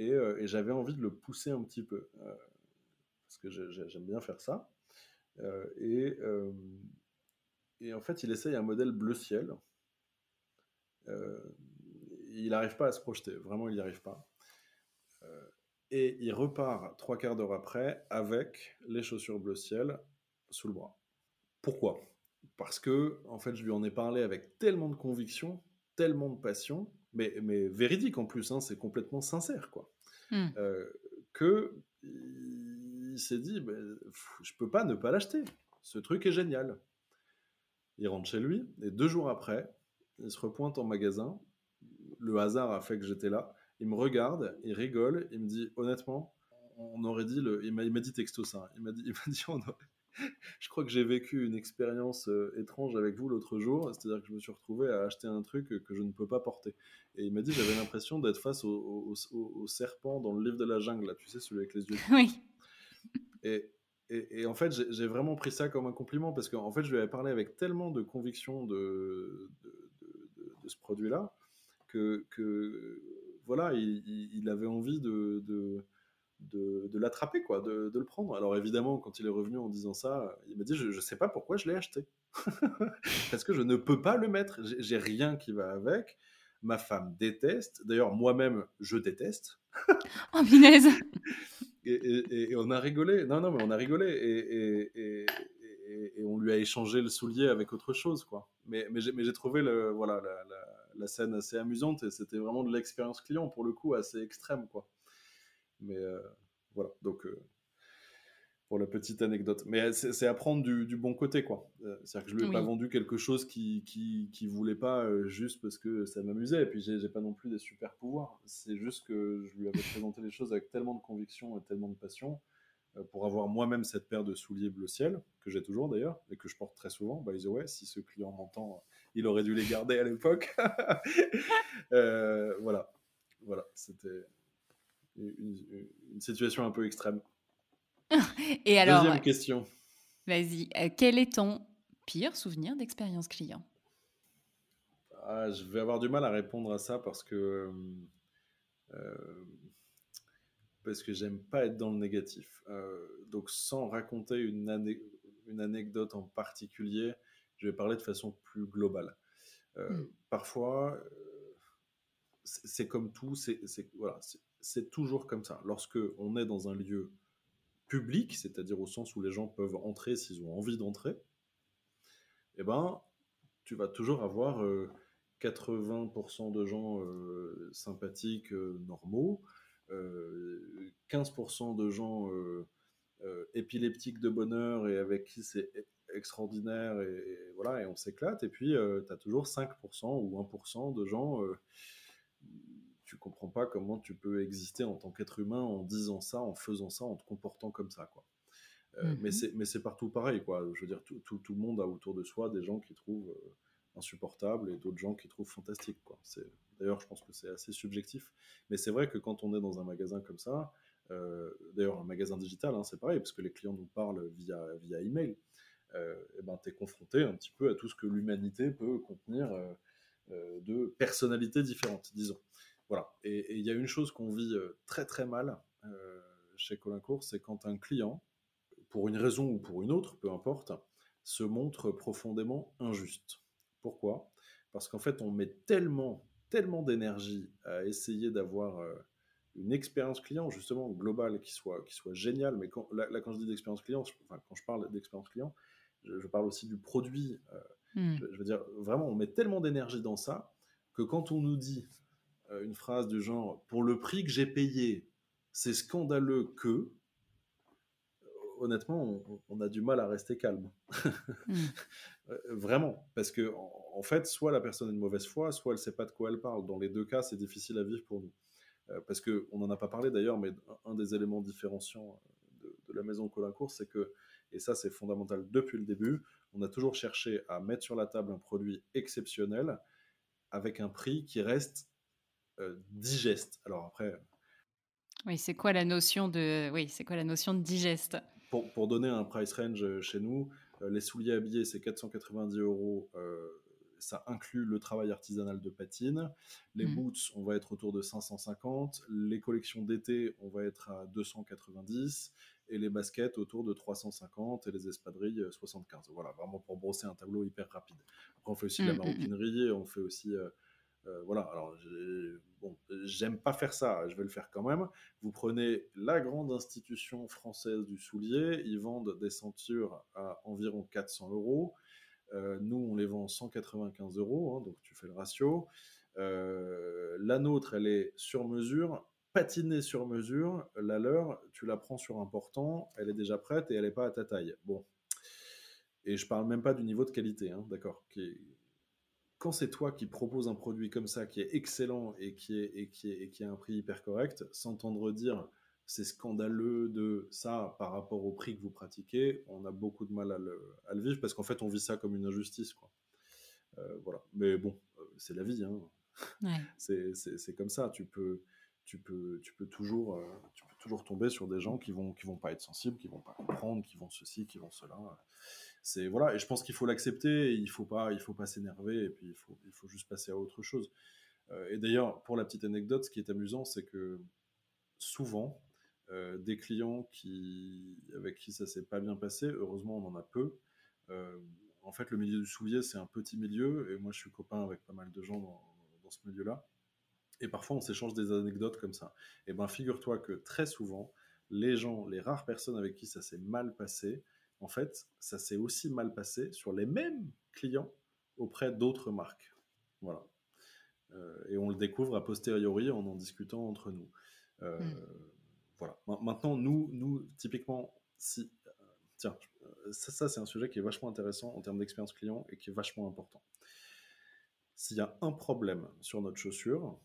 Euh, et, j'avais envie de le pousser un petit peu, euh, parce que j'aime bien faire ça. Euh, et, et, en fait, il essaye un modèle bleu ciel. il n'arrive pas à se projeter, vraiment, il n'y arrive pas. et il repart trois quarts d'heure après avec les chaussures bleu ciel sous le bras. Pourquoi? Parce que, en fait, je lui en ai parlé avec tellement de conviction, tellement de passion, mais, mais véridique en plus, hein, c'est complètement sincère, quoi. Mmh. Euh, que il s'est dit, bah, je peux pas ne pas l'acheter. Ce truc est génial. Il rentre chez lui et deux jours après, il se repointe en magasin. Le hasard a fait que j'étais là. Il me regarde, il rigole, il me dit honnêtement, on aurait dit le, il m'a dit texto ça. Il m'a dit, <laughs> il m'a dit on aurait, <laughs> je crois que j'ai vécu une expérience euh, étrange avec vous l'autre jour, c'est-à-dire que je me suis retrouvé à acheter un truc que je ne peux pas porter. Et il m'a dit j'avais l'impression d'être face au, serpent dans le livre de la jungle, là, tu sais, celui avec les yeux. Oui. <laughs> Et, et, en fait, j'ai vraiment pris ça comme un compliment parce qu'en fait, je lui avais parlé avec tellement de conviction de, de, ce produit-là que, que, voilà, il, il, avait envie de de, l'attraper, quoi, de, le prendre. Alors évidemment, quand il est revenu en disant ça, il m'a dit je ne sais pas pourquoi je l'ai acheté. <laughs> Parce que je ne peux pas le mettre. J'ai rien qui va avec. Ma femme déteste. D'ailleurs, moi-même, je déteste. oh, punaise <laughs> et, on a rigolé. Non, non, mais on a rigolé. Et, on lui a échangé le soulier avec autre chose, quoi. Mais, mais j'ai trouvé le, voilà, la, scène assez amusante et c'était vraiment de l'expérience client, pour le coup, assez extrême, quoi. Mais euh, voilà, donc euh, pour la petite anecdote. Mais c'est à prendre du, bon côté, quoi. Euh, c'est-à-dire que je lui ai pas vendu quelque chose qui, qui, qui voulait pas juste parce que ça m'amusait. Et puis j'ai pas non plus des super pouvoirs. C'est juste que je lui avais présenté les choses avec tellement de conviction et tellement de passion pour avoir moi-même cette paire de souliers bleu ciel, que j'ai toujours d'ailleurs, et que je porte très souvent. By the way, si ce client m'entend, il aurait dû les garder à l'époque. <laughs> voilà, voilà, c'était une, situation un peu extrême. <laughs> Et alors, Deuxième question. Vas-y, euh, quel est ton pire souvenir d'expérience client? Ah, Je vais avoir du mal à répondre à ça parce que euh, parce que j'aime pas être dans le négatif. Euh, donc sans raconter une, une anecdote en particulier, je vais parler de façon plus globale. Hmm. Parfois, c'est comme tout, c'est voilà, c'est toujours comme ça. Lorsque on est dans un lieu public, c'est-à-dire au sens où les gens peuvent entrer s'ils ont envie d'entrer, eh ben, tu vas toujours avoir 80% euh, de gens euh, sympathiques, euh, normaux, 15% de gens épileptique de bonheur et avec qui c'est extraordinaire et, voilà, et on s'éclate. Et puis, tu as toujours 5% ou 1% de gens tu comprends pas comment tu peux exister en tant qu'être humain en disant ça, en faisant ça, en te comportant comme ça, quoi. Euh, mmh Mais c'est partout pareil, quoi. Je veux dire, tout, tout, tout, le monde a autour de soi des gens qui trouvent euh, insupportables et d'autres gens qui trouvent fantastiques, quoi. D'ailleurs, je pense que c'est assez subjectif. Mais c'est vrai que quand on est dans un magasin comme ça, euh, d'ailleurs, un magasin digital, hein, c'est pareil, parce que les clients nous parlent via, via email, et ben, tu es confronté un petit peu à tout ce que l'humanité peut contenir de personnalités différentes, disons. Voilà. Et il y a une chose qu'on vit très très mal chez Colincourt, c'est quand un client pour une raison ou pour une autre, peu importe, se montre profondément injuste. Pourquoi? Parce qu'en fait, on met tellement, tellement d'énergie à essayer d'avoir euh, une expérience client, justement, globale, qui soit, qui soit géniale. Mais quand, là, quand je dis d'expérience client, enfin, quand je parle d'expérience client, je, parle aussi du produit. Euh, hmm. je, veux dire, vraiment, on met tellement d'énergie dans ça que quand on nous dit euh, une phrase du genre, pour le prix que j'ai payé, c'est scandaleux que, honnêtement, on, a du mal à rester calme. Hmm. <laughs> Euh, vraiment. Parce que, en, fait, soit la personne est de mauvaise foi, soit elle ne sait pas de quoi elle parle. Dans les deux cas, c'est difficile à vivre pour nous. Euh, parce qu'on n'en a pas parlé d'ailleurs, mais un, des éléments différenciants euh, de, la maison Colincourt, c'est que, et ça c'est fondamental depuis le début, on a toujours cherché à mettre sur la table un produit exceptionnel avec un prix qui reste digeste. Alors après, oui, c'est quoi la notion de oui, c'est quoi la notion de digeste? Pour, donner un price range euh, chez nous, euh, les souliers habillés, c'est 490 euros. Euh, ça inclut le travail artisanal de patine. Les mmh. boots, on va être autour de 550. Les collections d'été, on va être à 290. Et les baskets autour de 350 et les espadrilles 75. Voilà, vraiment pour brosser un tableau hyper rapide. Après, on fait aussi de la mmh, mmh, maroquinerie, on fait aussi euh, voilà, alors bon, j'aime pas faire ça, je vais le faire quand même. Vous prenez la grande institution française du soulier, ils vendent des ceintures à environ 400 euros. Euh, nous, on les vend 195 euros, hein, donc tu fais le ratio. Euh, la nôtre, elle est sur mesure, patinée sur mesure. La leur, tu la prends sur un portant, elle est déjà prête et elle n'est pas à ta taille. Bon. Et je parle même pas du niveau de qualité, hein, d'accord, quand c'est toi qui proposes un produit comme ça, qui est excellent et qui, est, et qui, est, et qui a un prix hyper correct, s'entendre dire c'est scandaleux de ça par rapport au prix que vous pratiquez, on a beaucoup de mal à le, à le vivre parce qu'en fait on vit ça comme une injustice. Quoi. Euh, voilà. Mais bon, euh, c'est la vie. Hein. Ouais. <laughs> c'est comme ça. Tu peux, tu peux, tu peux toujours, euh, tu peux toujours tomber sur des gens qui vont, qui vont pas être sensibles, qui vont pas comprendre, qui vont ceci, qui vont cela c'est voilà et je pense qu'il faut l'accepter il faut pas il faut pas s'énerver et puis il faut il faut juste passer à autre chose. Euh, et d'ailleurs pour la petite anecdote ce qui est amusant c'est que souvent euh, des clients qui avec qui ça s'est pas bien passé heureusement on en a peu. Euh, en fait le milieu du soulier c'est un petit milieu et moi je suis copain avec pas mal de gens dans, dans ce milieu là et parfois on s'échange des anecdotes comme ça. Et ben figure-toi que très souvent les gens les rares personnes avec qui ça s'est mal passé en fait, ça s'est aussi mal passé sur les mêmes clients auprès d'autres marques. Voilà. Euh, et on le découvre a posteriori en en discutant entre nous. Euh, hmm. Voilà. Maintenant, nous, nous typiquement, si. Euh, tiens, ça, c'est un sujet qui est vachement intéressant en termes d'expérience client et qui est vachement important. S'il y a un problème sur notre chaussure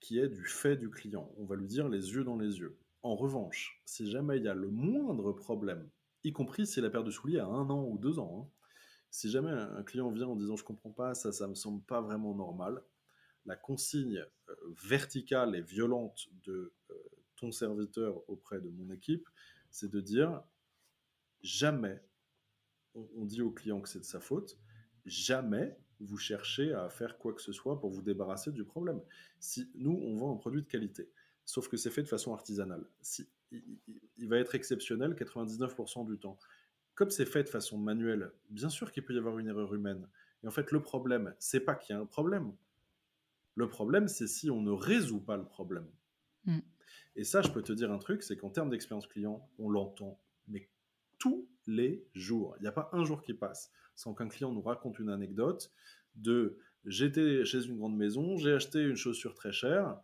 qui est du fait du client, on va lui dire les yeux dans les yeux. En revanche, si jamais il y a le moindre problème y compris si la paire de souliers a un an ou deux ans. Hein. Si jamais un client vient en disant je comprends pas, ça, ça me semble pas vraiment normal, la consigne euh, verticale et violente de euh, ton serviteur auprès de mon équipe, c'est de dire jamais on, dit au client que c'est de sa faute, jamais vous cherchez à faire quoi que ce soit pour vous débarrasser du problème. Si nous on vend un produit de qualité, sauf que c'est fait de façon artisanale. Si il, va être exceptionnel 99% du temps. Comme c'est fait de façon manuelle, bien sûr qu'il peut y avoir une erreur humaine. Et en fait, le problème, c'est pas qu'il y a un problème. Le problème, c'est si on ne résout pas le problème. Mm. Et ça, je peux te dire un truc, c'est qu'en termes d'expérience client, on l'entend, mais tous les jours. Il n'y a pas un jour qui passe sans qu'un client nous raconte une anecdote de j'étais chez une grande maison, j'ai acheté une chaussure très chère,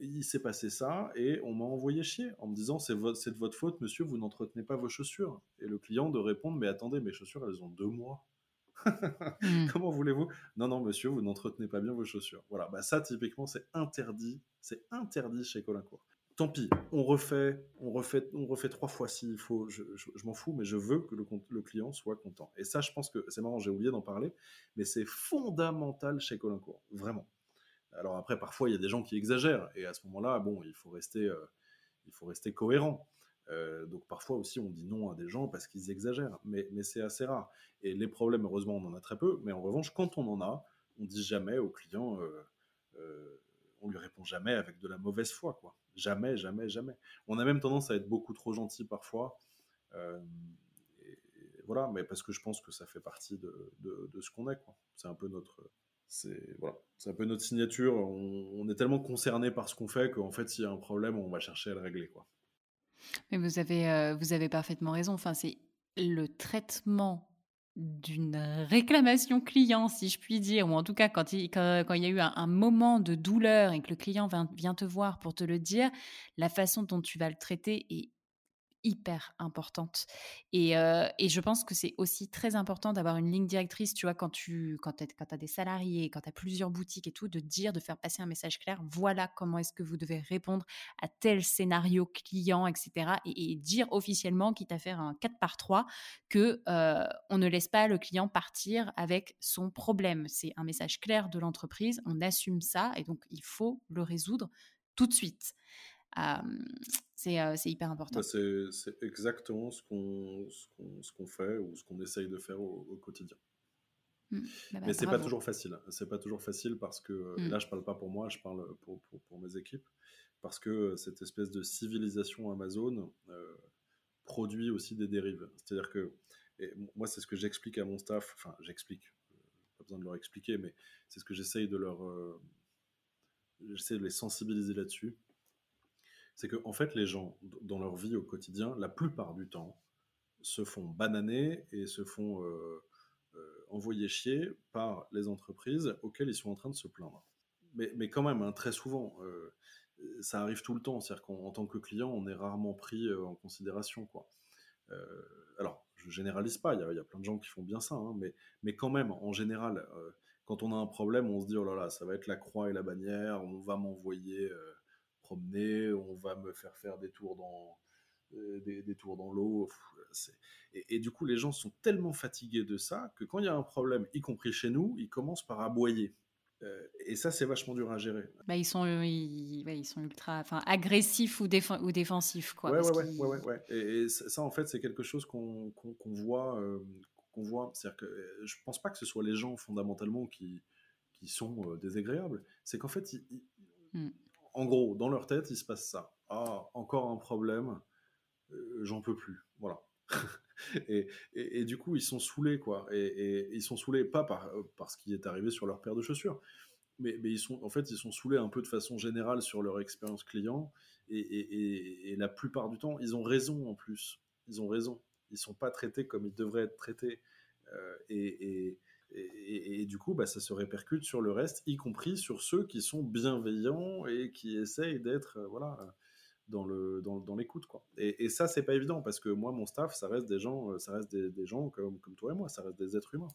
il s'est passé ça et on m'a envoyé chier en me disant c'est de votre faute, monsieur, vous n'entretenez pas vos chaussures. Et le client de répondre mais attendez, mes chaussures elles ont deux mois. Mmh. <laughs> Comment voulez-vous? Non, non, monsieur, vous n'entretenez pas bien vos chaussures. Voilà, bah ça, typiquement, c'est interdit. C'est interdit chez Colincourt. Tant pis, on refait, on refait, on refait trois fois s'il faut. Je, m'en fous, mais je veux que le, le, client soit content. Et ça, je pense que c'est marrant, j'ai oublié d'en parler, mais c'est fondamental chez Colincourt, vraiment. Alors après, parfois, il y a des gens qui exagèrent, et à ce moment-là, bon, il faut rester, euh, il faut rester cohérent. Euh, donc parfois aussi on dit non à des gens parce qu'ils exagèrent, mais, c'est assez rare. Et les problèmes, heureusement, on en a très peu, mais en revanche, quand on en a, on dit jamais au client, euh, on lui répond jamais avec de la mauvaise foi, quoi. Jamais, jamais, jamais. On a même tendance à être beaucoup trop gentil parfois. voilà, mais parce que je pense que ça fait partie de, ce qu'on est. C'est un peu notre, c'est voilà, c'est un peu notre signature. On, est tellement concerné par ce qu'on fait qu'en fait, s'il y a un problème, on va chercher à le régler, quoi. Mais vous avez, euh, vous avez parfaitement raison. Enfin, c'est le traitement d'une réclamation client, si je puis dire, ou en tout cas quand il, quand, il y a eu un, moment de douleur et que le client vient, vient, te voir pour te le dire, la façon dont tu vas le traiter est hyper importante. Et, et, je pense que c'est aussi très important d'avoir une ligne directrice, tu vois, quand tu quand, quand as des salariés, quand tu as plusieurs boutiques et tout, de dire, de faire passer un message clair, voilà comment est-ce que vous devez répondre à tel scénario client, etc. Et, dire officiellement, quitte à faire un 4 par 3, que on ne laisse pas le client partir avec son problème. C'est un message clair de l'entreprise, on assume ça, et donc il faut le résoudre tout de suite c'est hyper important. Bah, c'est exactement ce qu'on fait ou ce qu'on essaye de faire au, quotidien. Mmh. Bah, bah, Mais c'est pas toujours facile. C'est pas toujours facile parce que mmh. là je parle pas pour moi, je parle pour, pour, pour mes équipes parce que cette espèce de civilisation Amazon euh, produit aussi des dérives. C'est-à-dire que et moi c'est ce que j'explique à mon staff. Enfin j'explique, pas besoin de leur expliquer, mais c'est ce que j'essaye de leur euh, j'essaie de les sensibiliser là-dessus c'est que en fait les gens dans leur vie au quotidien, la plupart du temps, se font bananer et se font euh, euh, envoyer chier par les entreprises auxquelles ils sont en train de se plaindre. Mais, mais quand même, hein, très souvent, euh, ça arrive tout le temps. C'est-à-dire qu'en tant que client, on est rarement pris en considération. Quoi. alors, je généralise pas, il y, a plein de gens qui font bien ça, hein, mais, mais quand même, en général, quand on a un problème, on se dit, oh là là, ça va être la croix et la bannière, on va m'envoyer promener, on va me faire faire des tours dans, euh, des, tours dans l'eau. Et, du coup, les gens sont tellement fatigués de ça que quand il y a un problème, y compris chez nous, ils commencent par aboyer. Euh, et ça, c'est vachement dur à gérer. Bah, ils, sont, ils, sont ultra enfin, agressifs ou, ou défensifs. Quoi, ouais, ouais, ouais, ouais, Et, ça, en fait, c'est quelque chose qu'on voit. Euh, qu'on voit. C'est-à-dire que je pense pas que ce soit les gens fondamentalement qui, qui sont désagréables. C'est qu'en fait, ils, hmm en gros, dans leur tête, il se passe ça. Ah, encore un problème, euh, j'en peux plus. Voilà. <laughs> et, du coup, ils sont saoulés, quoi. Et, ils sont saoulés pas par, euh, ce qui est arrivé sur leur paire de chaussures, mais, ils sont, en fait, ils sont saoulés un peu de façon générale sur leur expérience client. Et, la plupart du temps, ils ont raison en plus. Ils ont raison. Ils sont pas traités comme ils devraient être traités. Euh, et, et, du coup, bah, ça se répercute sur le reste, y compris sur ceux qui sont bienveillants et qui essayent d'être euh, voilà, dans, l'écoute. Et, et, ça, c'est pas évident parce que moi, mon staff, ça reste des gens, euh, ça reste des, gens comme, toi et moi, ça reste des êtres humains.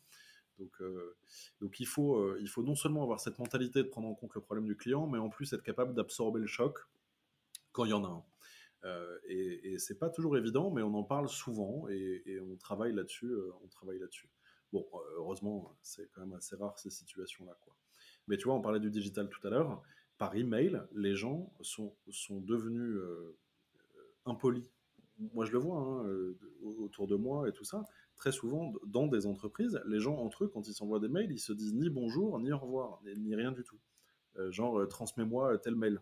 Donc, euh, il, faut, non seulement avoir cette mentalité de prendre en compte le problème du client, mais en plus être capable d'absorber le choc quand il y en a un. et, et c'est pas toujours évident, mais on en parle souvent et, on travaille là-dessus. Bon, heureusement, c'est quand même assez rare ces situations-là. Quoi. Mais tu vois, on parlait du digital tout à l'heure. Par email, les gens sont, sont devenus euh, impolis. Moi, je le vois hein, autour de moi et tout ça. Très souvent, dans des entreprises, les gens entre eux, quand ils s'envoient des mails, ils se disent ni bonjour, ni au revoir, ni, rien du tout. genre, transmets-moi tel mail.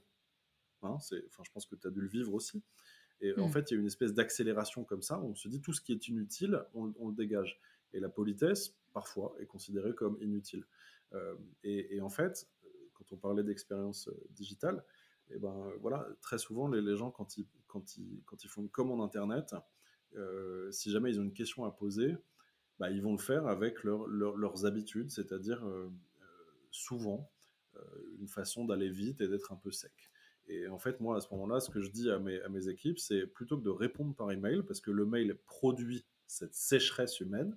Hein, enfin, je pense que tu as dû le vivre aussi. Et en mm. fait, il y a une espèce d'accélération comme ça. On se dit tout ce qui est inutile, on, on le dégage. Et la politesse, parfois, est considérée comme inutile. Euh, et, en fait, quand on parlait d'expérience euh, digitale, et eh ben voilà, très souvent les, gens quand ils, font une commande internet, euh, si jamais ils ont une question à poser, bah, ils vont le faire avec leurs habitudes, c'est-à-dire souvent une façon d'aller vite et d'être un peu sec. Et en fait, moi, à ce moment-là, ce que je dis à mes, à mes équipes, c'est plutôt que de répondre par email, parce que le mail produit cette sécheresse humaine,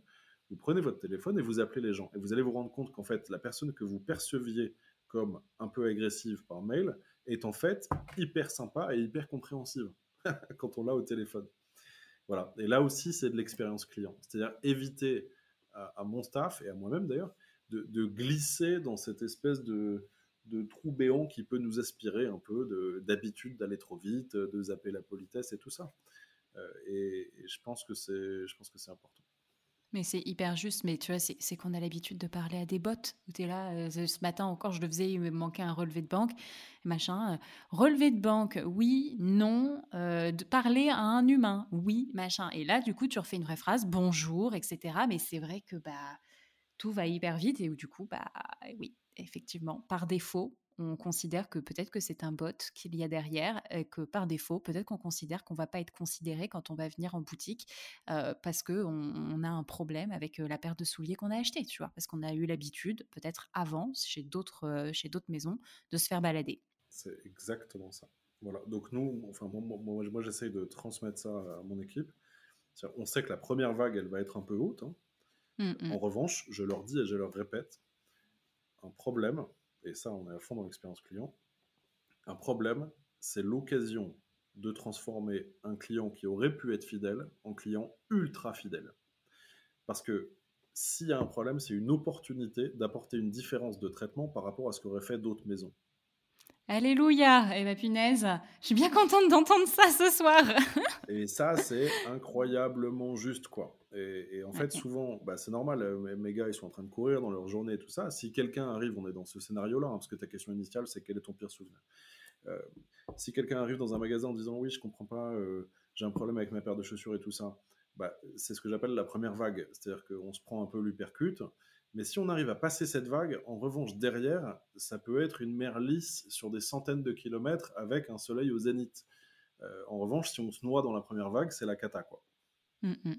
vous prenez votre téléphone et vous appelez les gens. Et vous allez vous rendre compte qu'en fait, la personne que vous perceviez comme un peu agressive par mail est en fait hyper sympa et hyper compréhensive <laughs> quand on l'a au téléphone. Voilà. Et là aussi, c'est de l'expérience client. C'est-à-dire éviter à, mon staff et à moi-même d'ailleurs de, glisser dans cette espèce de, de trou béant qui peut nous aspirer un peu d'habitude d'aller trop vite, de zapper la politesse et tout ça. Euh, et, je pense que c'est important. Mais c'est hyper juste, mais tu vois, c'est qu'on a l'habitude de parler à des bots. Où tu es là, euh, ce matin encore, je le faisais, il me manquait un relevé de banque, machin. Euh, relevé de banque, oui, non. de parler à un humain, oui, machin. Et là, du coup, tu refais une vraie phrase, bonjour, etc. Mais c'est vrai que bah, tout va hyper vite et où du coup, bah oui, effectivement, par défaut, on considère que peut-être que c'est un bot qu'il y a derrière et que par défaut, peut-être qu'on considère qu'on va pas être considéré quand on va venir en boutique euh, parce que on, a un problème avec euh, la paire de souliers qu'on a acheté, tu vois, parce qu'on a eu l'habitude, peut-être avant, chez d'autres euh, chez d'autres maisons, de se faire balader. C'est exactement ça. Voilà. Donc nous, enfin moi, moi, j'essaye de transmettre ça à mon équipe. On sait que la première vague, elle va être un peu haute. Hein. Mmh, mmh. En revanche, je leur dis et je leur répète, un problème, et ça on est à fond dans l'expérience client, un problème, c'est l'occasion de transformer un client qui aurait pu être fidèle en client ultra fidèle. Parce que s'il y a un problème, c'est une opportunité d'apporter une différence de traitement par rapport à ce qu'auraient fait d'autres maisons. Alléluia Et ma punaise, je suis bien contente d'entendre ça ce soir. <laughs> et ça, c'est incroyablement juste, quoi. Et, en fait, souvent, bah, c'est normal, euh, mes gars, ils sont en train de courir dans leur journée et tout ça. Si quelqu'un arrive, on est dans ce scénario-là, hein, parce que ta question initiale, c'est quel est ton pire souvenir? Euh, Si quelqu'un arrive dans un magasin en disant oui, je comprends pas, euh, j'ai un problème avec ma paire de chaussures et tout ça, bah, c'est ce que j'appelle la première vague. C'est-à-dire qu'on se prend un peu l'hypercute. Mais si on arrive à passer cette vague, en revanche, derrière, ça peut être une mer lisse sur des centaines de kilomètres avec un soleil au zénith. en revanche, si on se noie dans la première vague, c'est la cata, quoi. Mmh, mmh.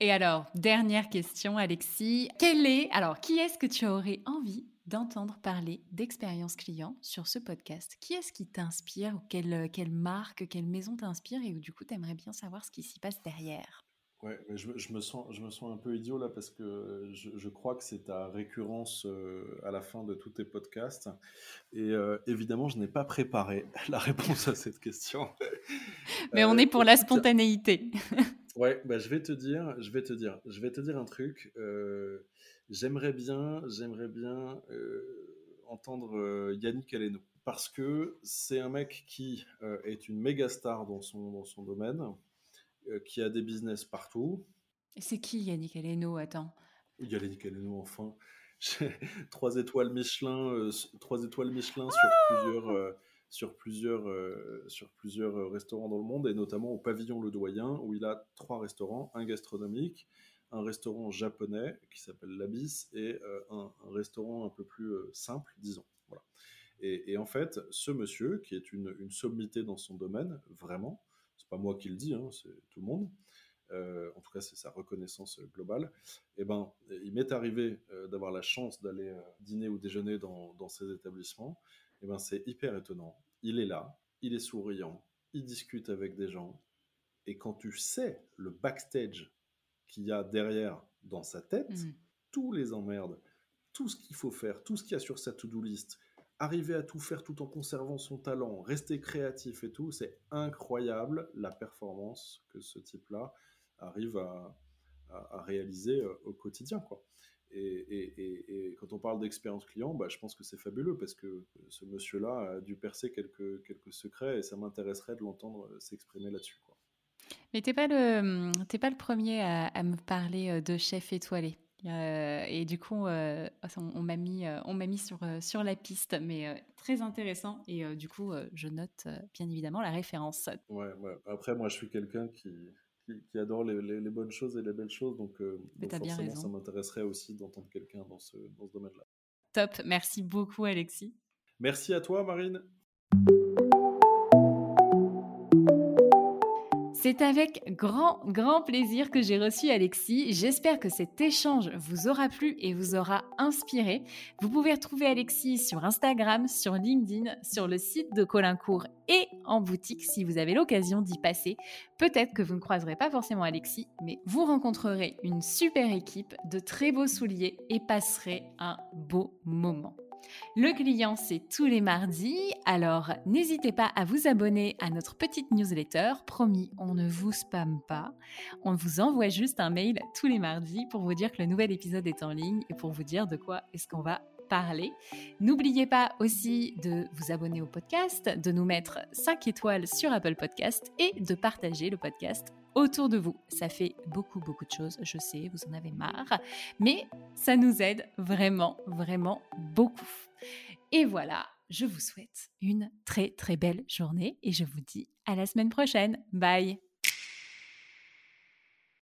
Et alors, dernière question, Alexis. Quel est, alors, qui est-ce que tu aurais envie d'entendre parler d'expérience client sur ce podcast? Qui est-ce qui t'inspire quelle, quelle marque, quelle maison t'inspire? Et où du coup, tu aimerais bien savoir ce qui s'y passe derrière? Ouais, mais je, me sens, je me sens un peu idiot là parce que je, crois que c'est ta récurrence euh, à la fin de tous tes podcasts. Et euh, évidemment, je n'ai pas préparé <laughs> la réponse à cette question. <laughs> Mais on est pour la spontanéité. <laughs> Ouais, bah, je vais te dire, je vais te dire, je vais te dire un truc. Euh, j'aimerais bien, j'aimerais bien euh, entendre euh, Yannick Aleno parce que c'est un mec qui est une méga star dans son dans son domaine, qui a des business partout. C'est qui Yannick Aleno? Attends. Yannick Aleno, enfin. <laughs> trois étoiles Michelin, trois étoiles Michelin sur plusieurs sur plusieurs, euh, sur plusieurs euh, restaurants dans le monde, et notamment au pavillon Le Doyen, où il a trois restaurants, un gastronomique, un restaurant japonais qui s'appelle l'Abyss, et euh, un, restaurant un peu plus simple, disons. Voilà. Et, en fait, ce monsieur, qui est une, une sommité dans son domaine, vraiment, c'est pas moi qui le dis, hein, c'est tout le monde, en tout cas c'est sa reconnaissance globale, et eh ben, il m'est arrivé d'avoir la chance d'aller dîner ou déjeuner dans, dans ces établissements, eh ben, c'est hyper étonnant. Il est là, il est souriant, il discute avec des gens, et quand tu sais le backstage qu'il y a derrière dans sa tête, mm. tous les emmerdes, tout ce qu'il faut faire, tout ce qu'il y a sur sa to-do list, arriver à tout faire tout en conservant son talent, rester créatif et tout, c'est incroyable la performance que ce type-là arrive à, à, réaliser euh, au quotidien. Quoi. Et, quand on parle d'expérience client, bah, je pense que c'est fabuleux parce que ce monsieur-là a dû percer quelques, secrets et ça m'intéresserait de l'entendre s'exprimer là-dessus. Mais tu n'es pas, le, pas le premier à, me parler euh, de chef étoilé. Euh, et du coup, euh, on, m'a mis, on m'a mis sur, sur la piste, mais très intéressant. Et du coup, je note bien évidemment la référence. Ouais, ouais. Après, moi, je suis quelqu'un qui, qui, adore les, bonnes choses et les belles choses. Donc, euh, forcément, ça m'intéresserait aussi d'entendre quelqu'un dans ce, dans ce domaine-là. Top, merci beaucoup Alexis. Merci à toi Marine. C'est avec grand, grand plaisir que j'ai reçu Alexis. J'espère que cet échange vous aura plu et vous aura inspiré. Vous pouvez retrouver Alexis sur Instagram, sur LinkedIn, sur le site de Colincourt et en boutique si vous avez l'occasion d'y passer. Peut-être que vous ne croiserez pas forcément Alexis, mais vous rencontrerez une super équipe, de très beaux souliers et passerez un beau moment. Le client, c'est tous les mardis, alors n'hésitez pas à vous abonner à notre petite newsletter. Promis, on ne vous spamme pas. On vous envoie juste un mail tous les mardis pour vous dire que le nouvel épisode est en ligne et pour vous dire de quoi est-ce qu'on va parler. N'oubliez pas aussi de vous abonner au podcast, de nous mettre 5 étoiles sur Apple Podcast et de partager le podcast autour de vous. Ça fait beaucoup, beaucoup de choses, je sais, vous en avez marre, mais ça nous aide vraiment, vraiment beaucoup. Et voilà, je vous souhaite une très, très belle journée et je vous dis à la semaine prochaine. Bye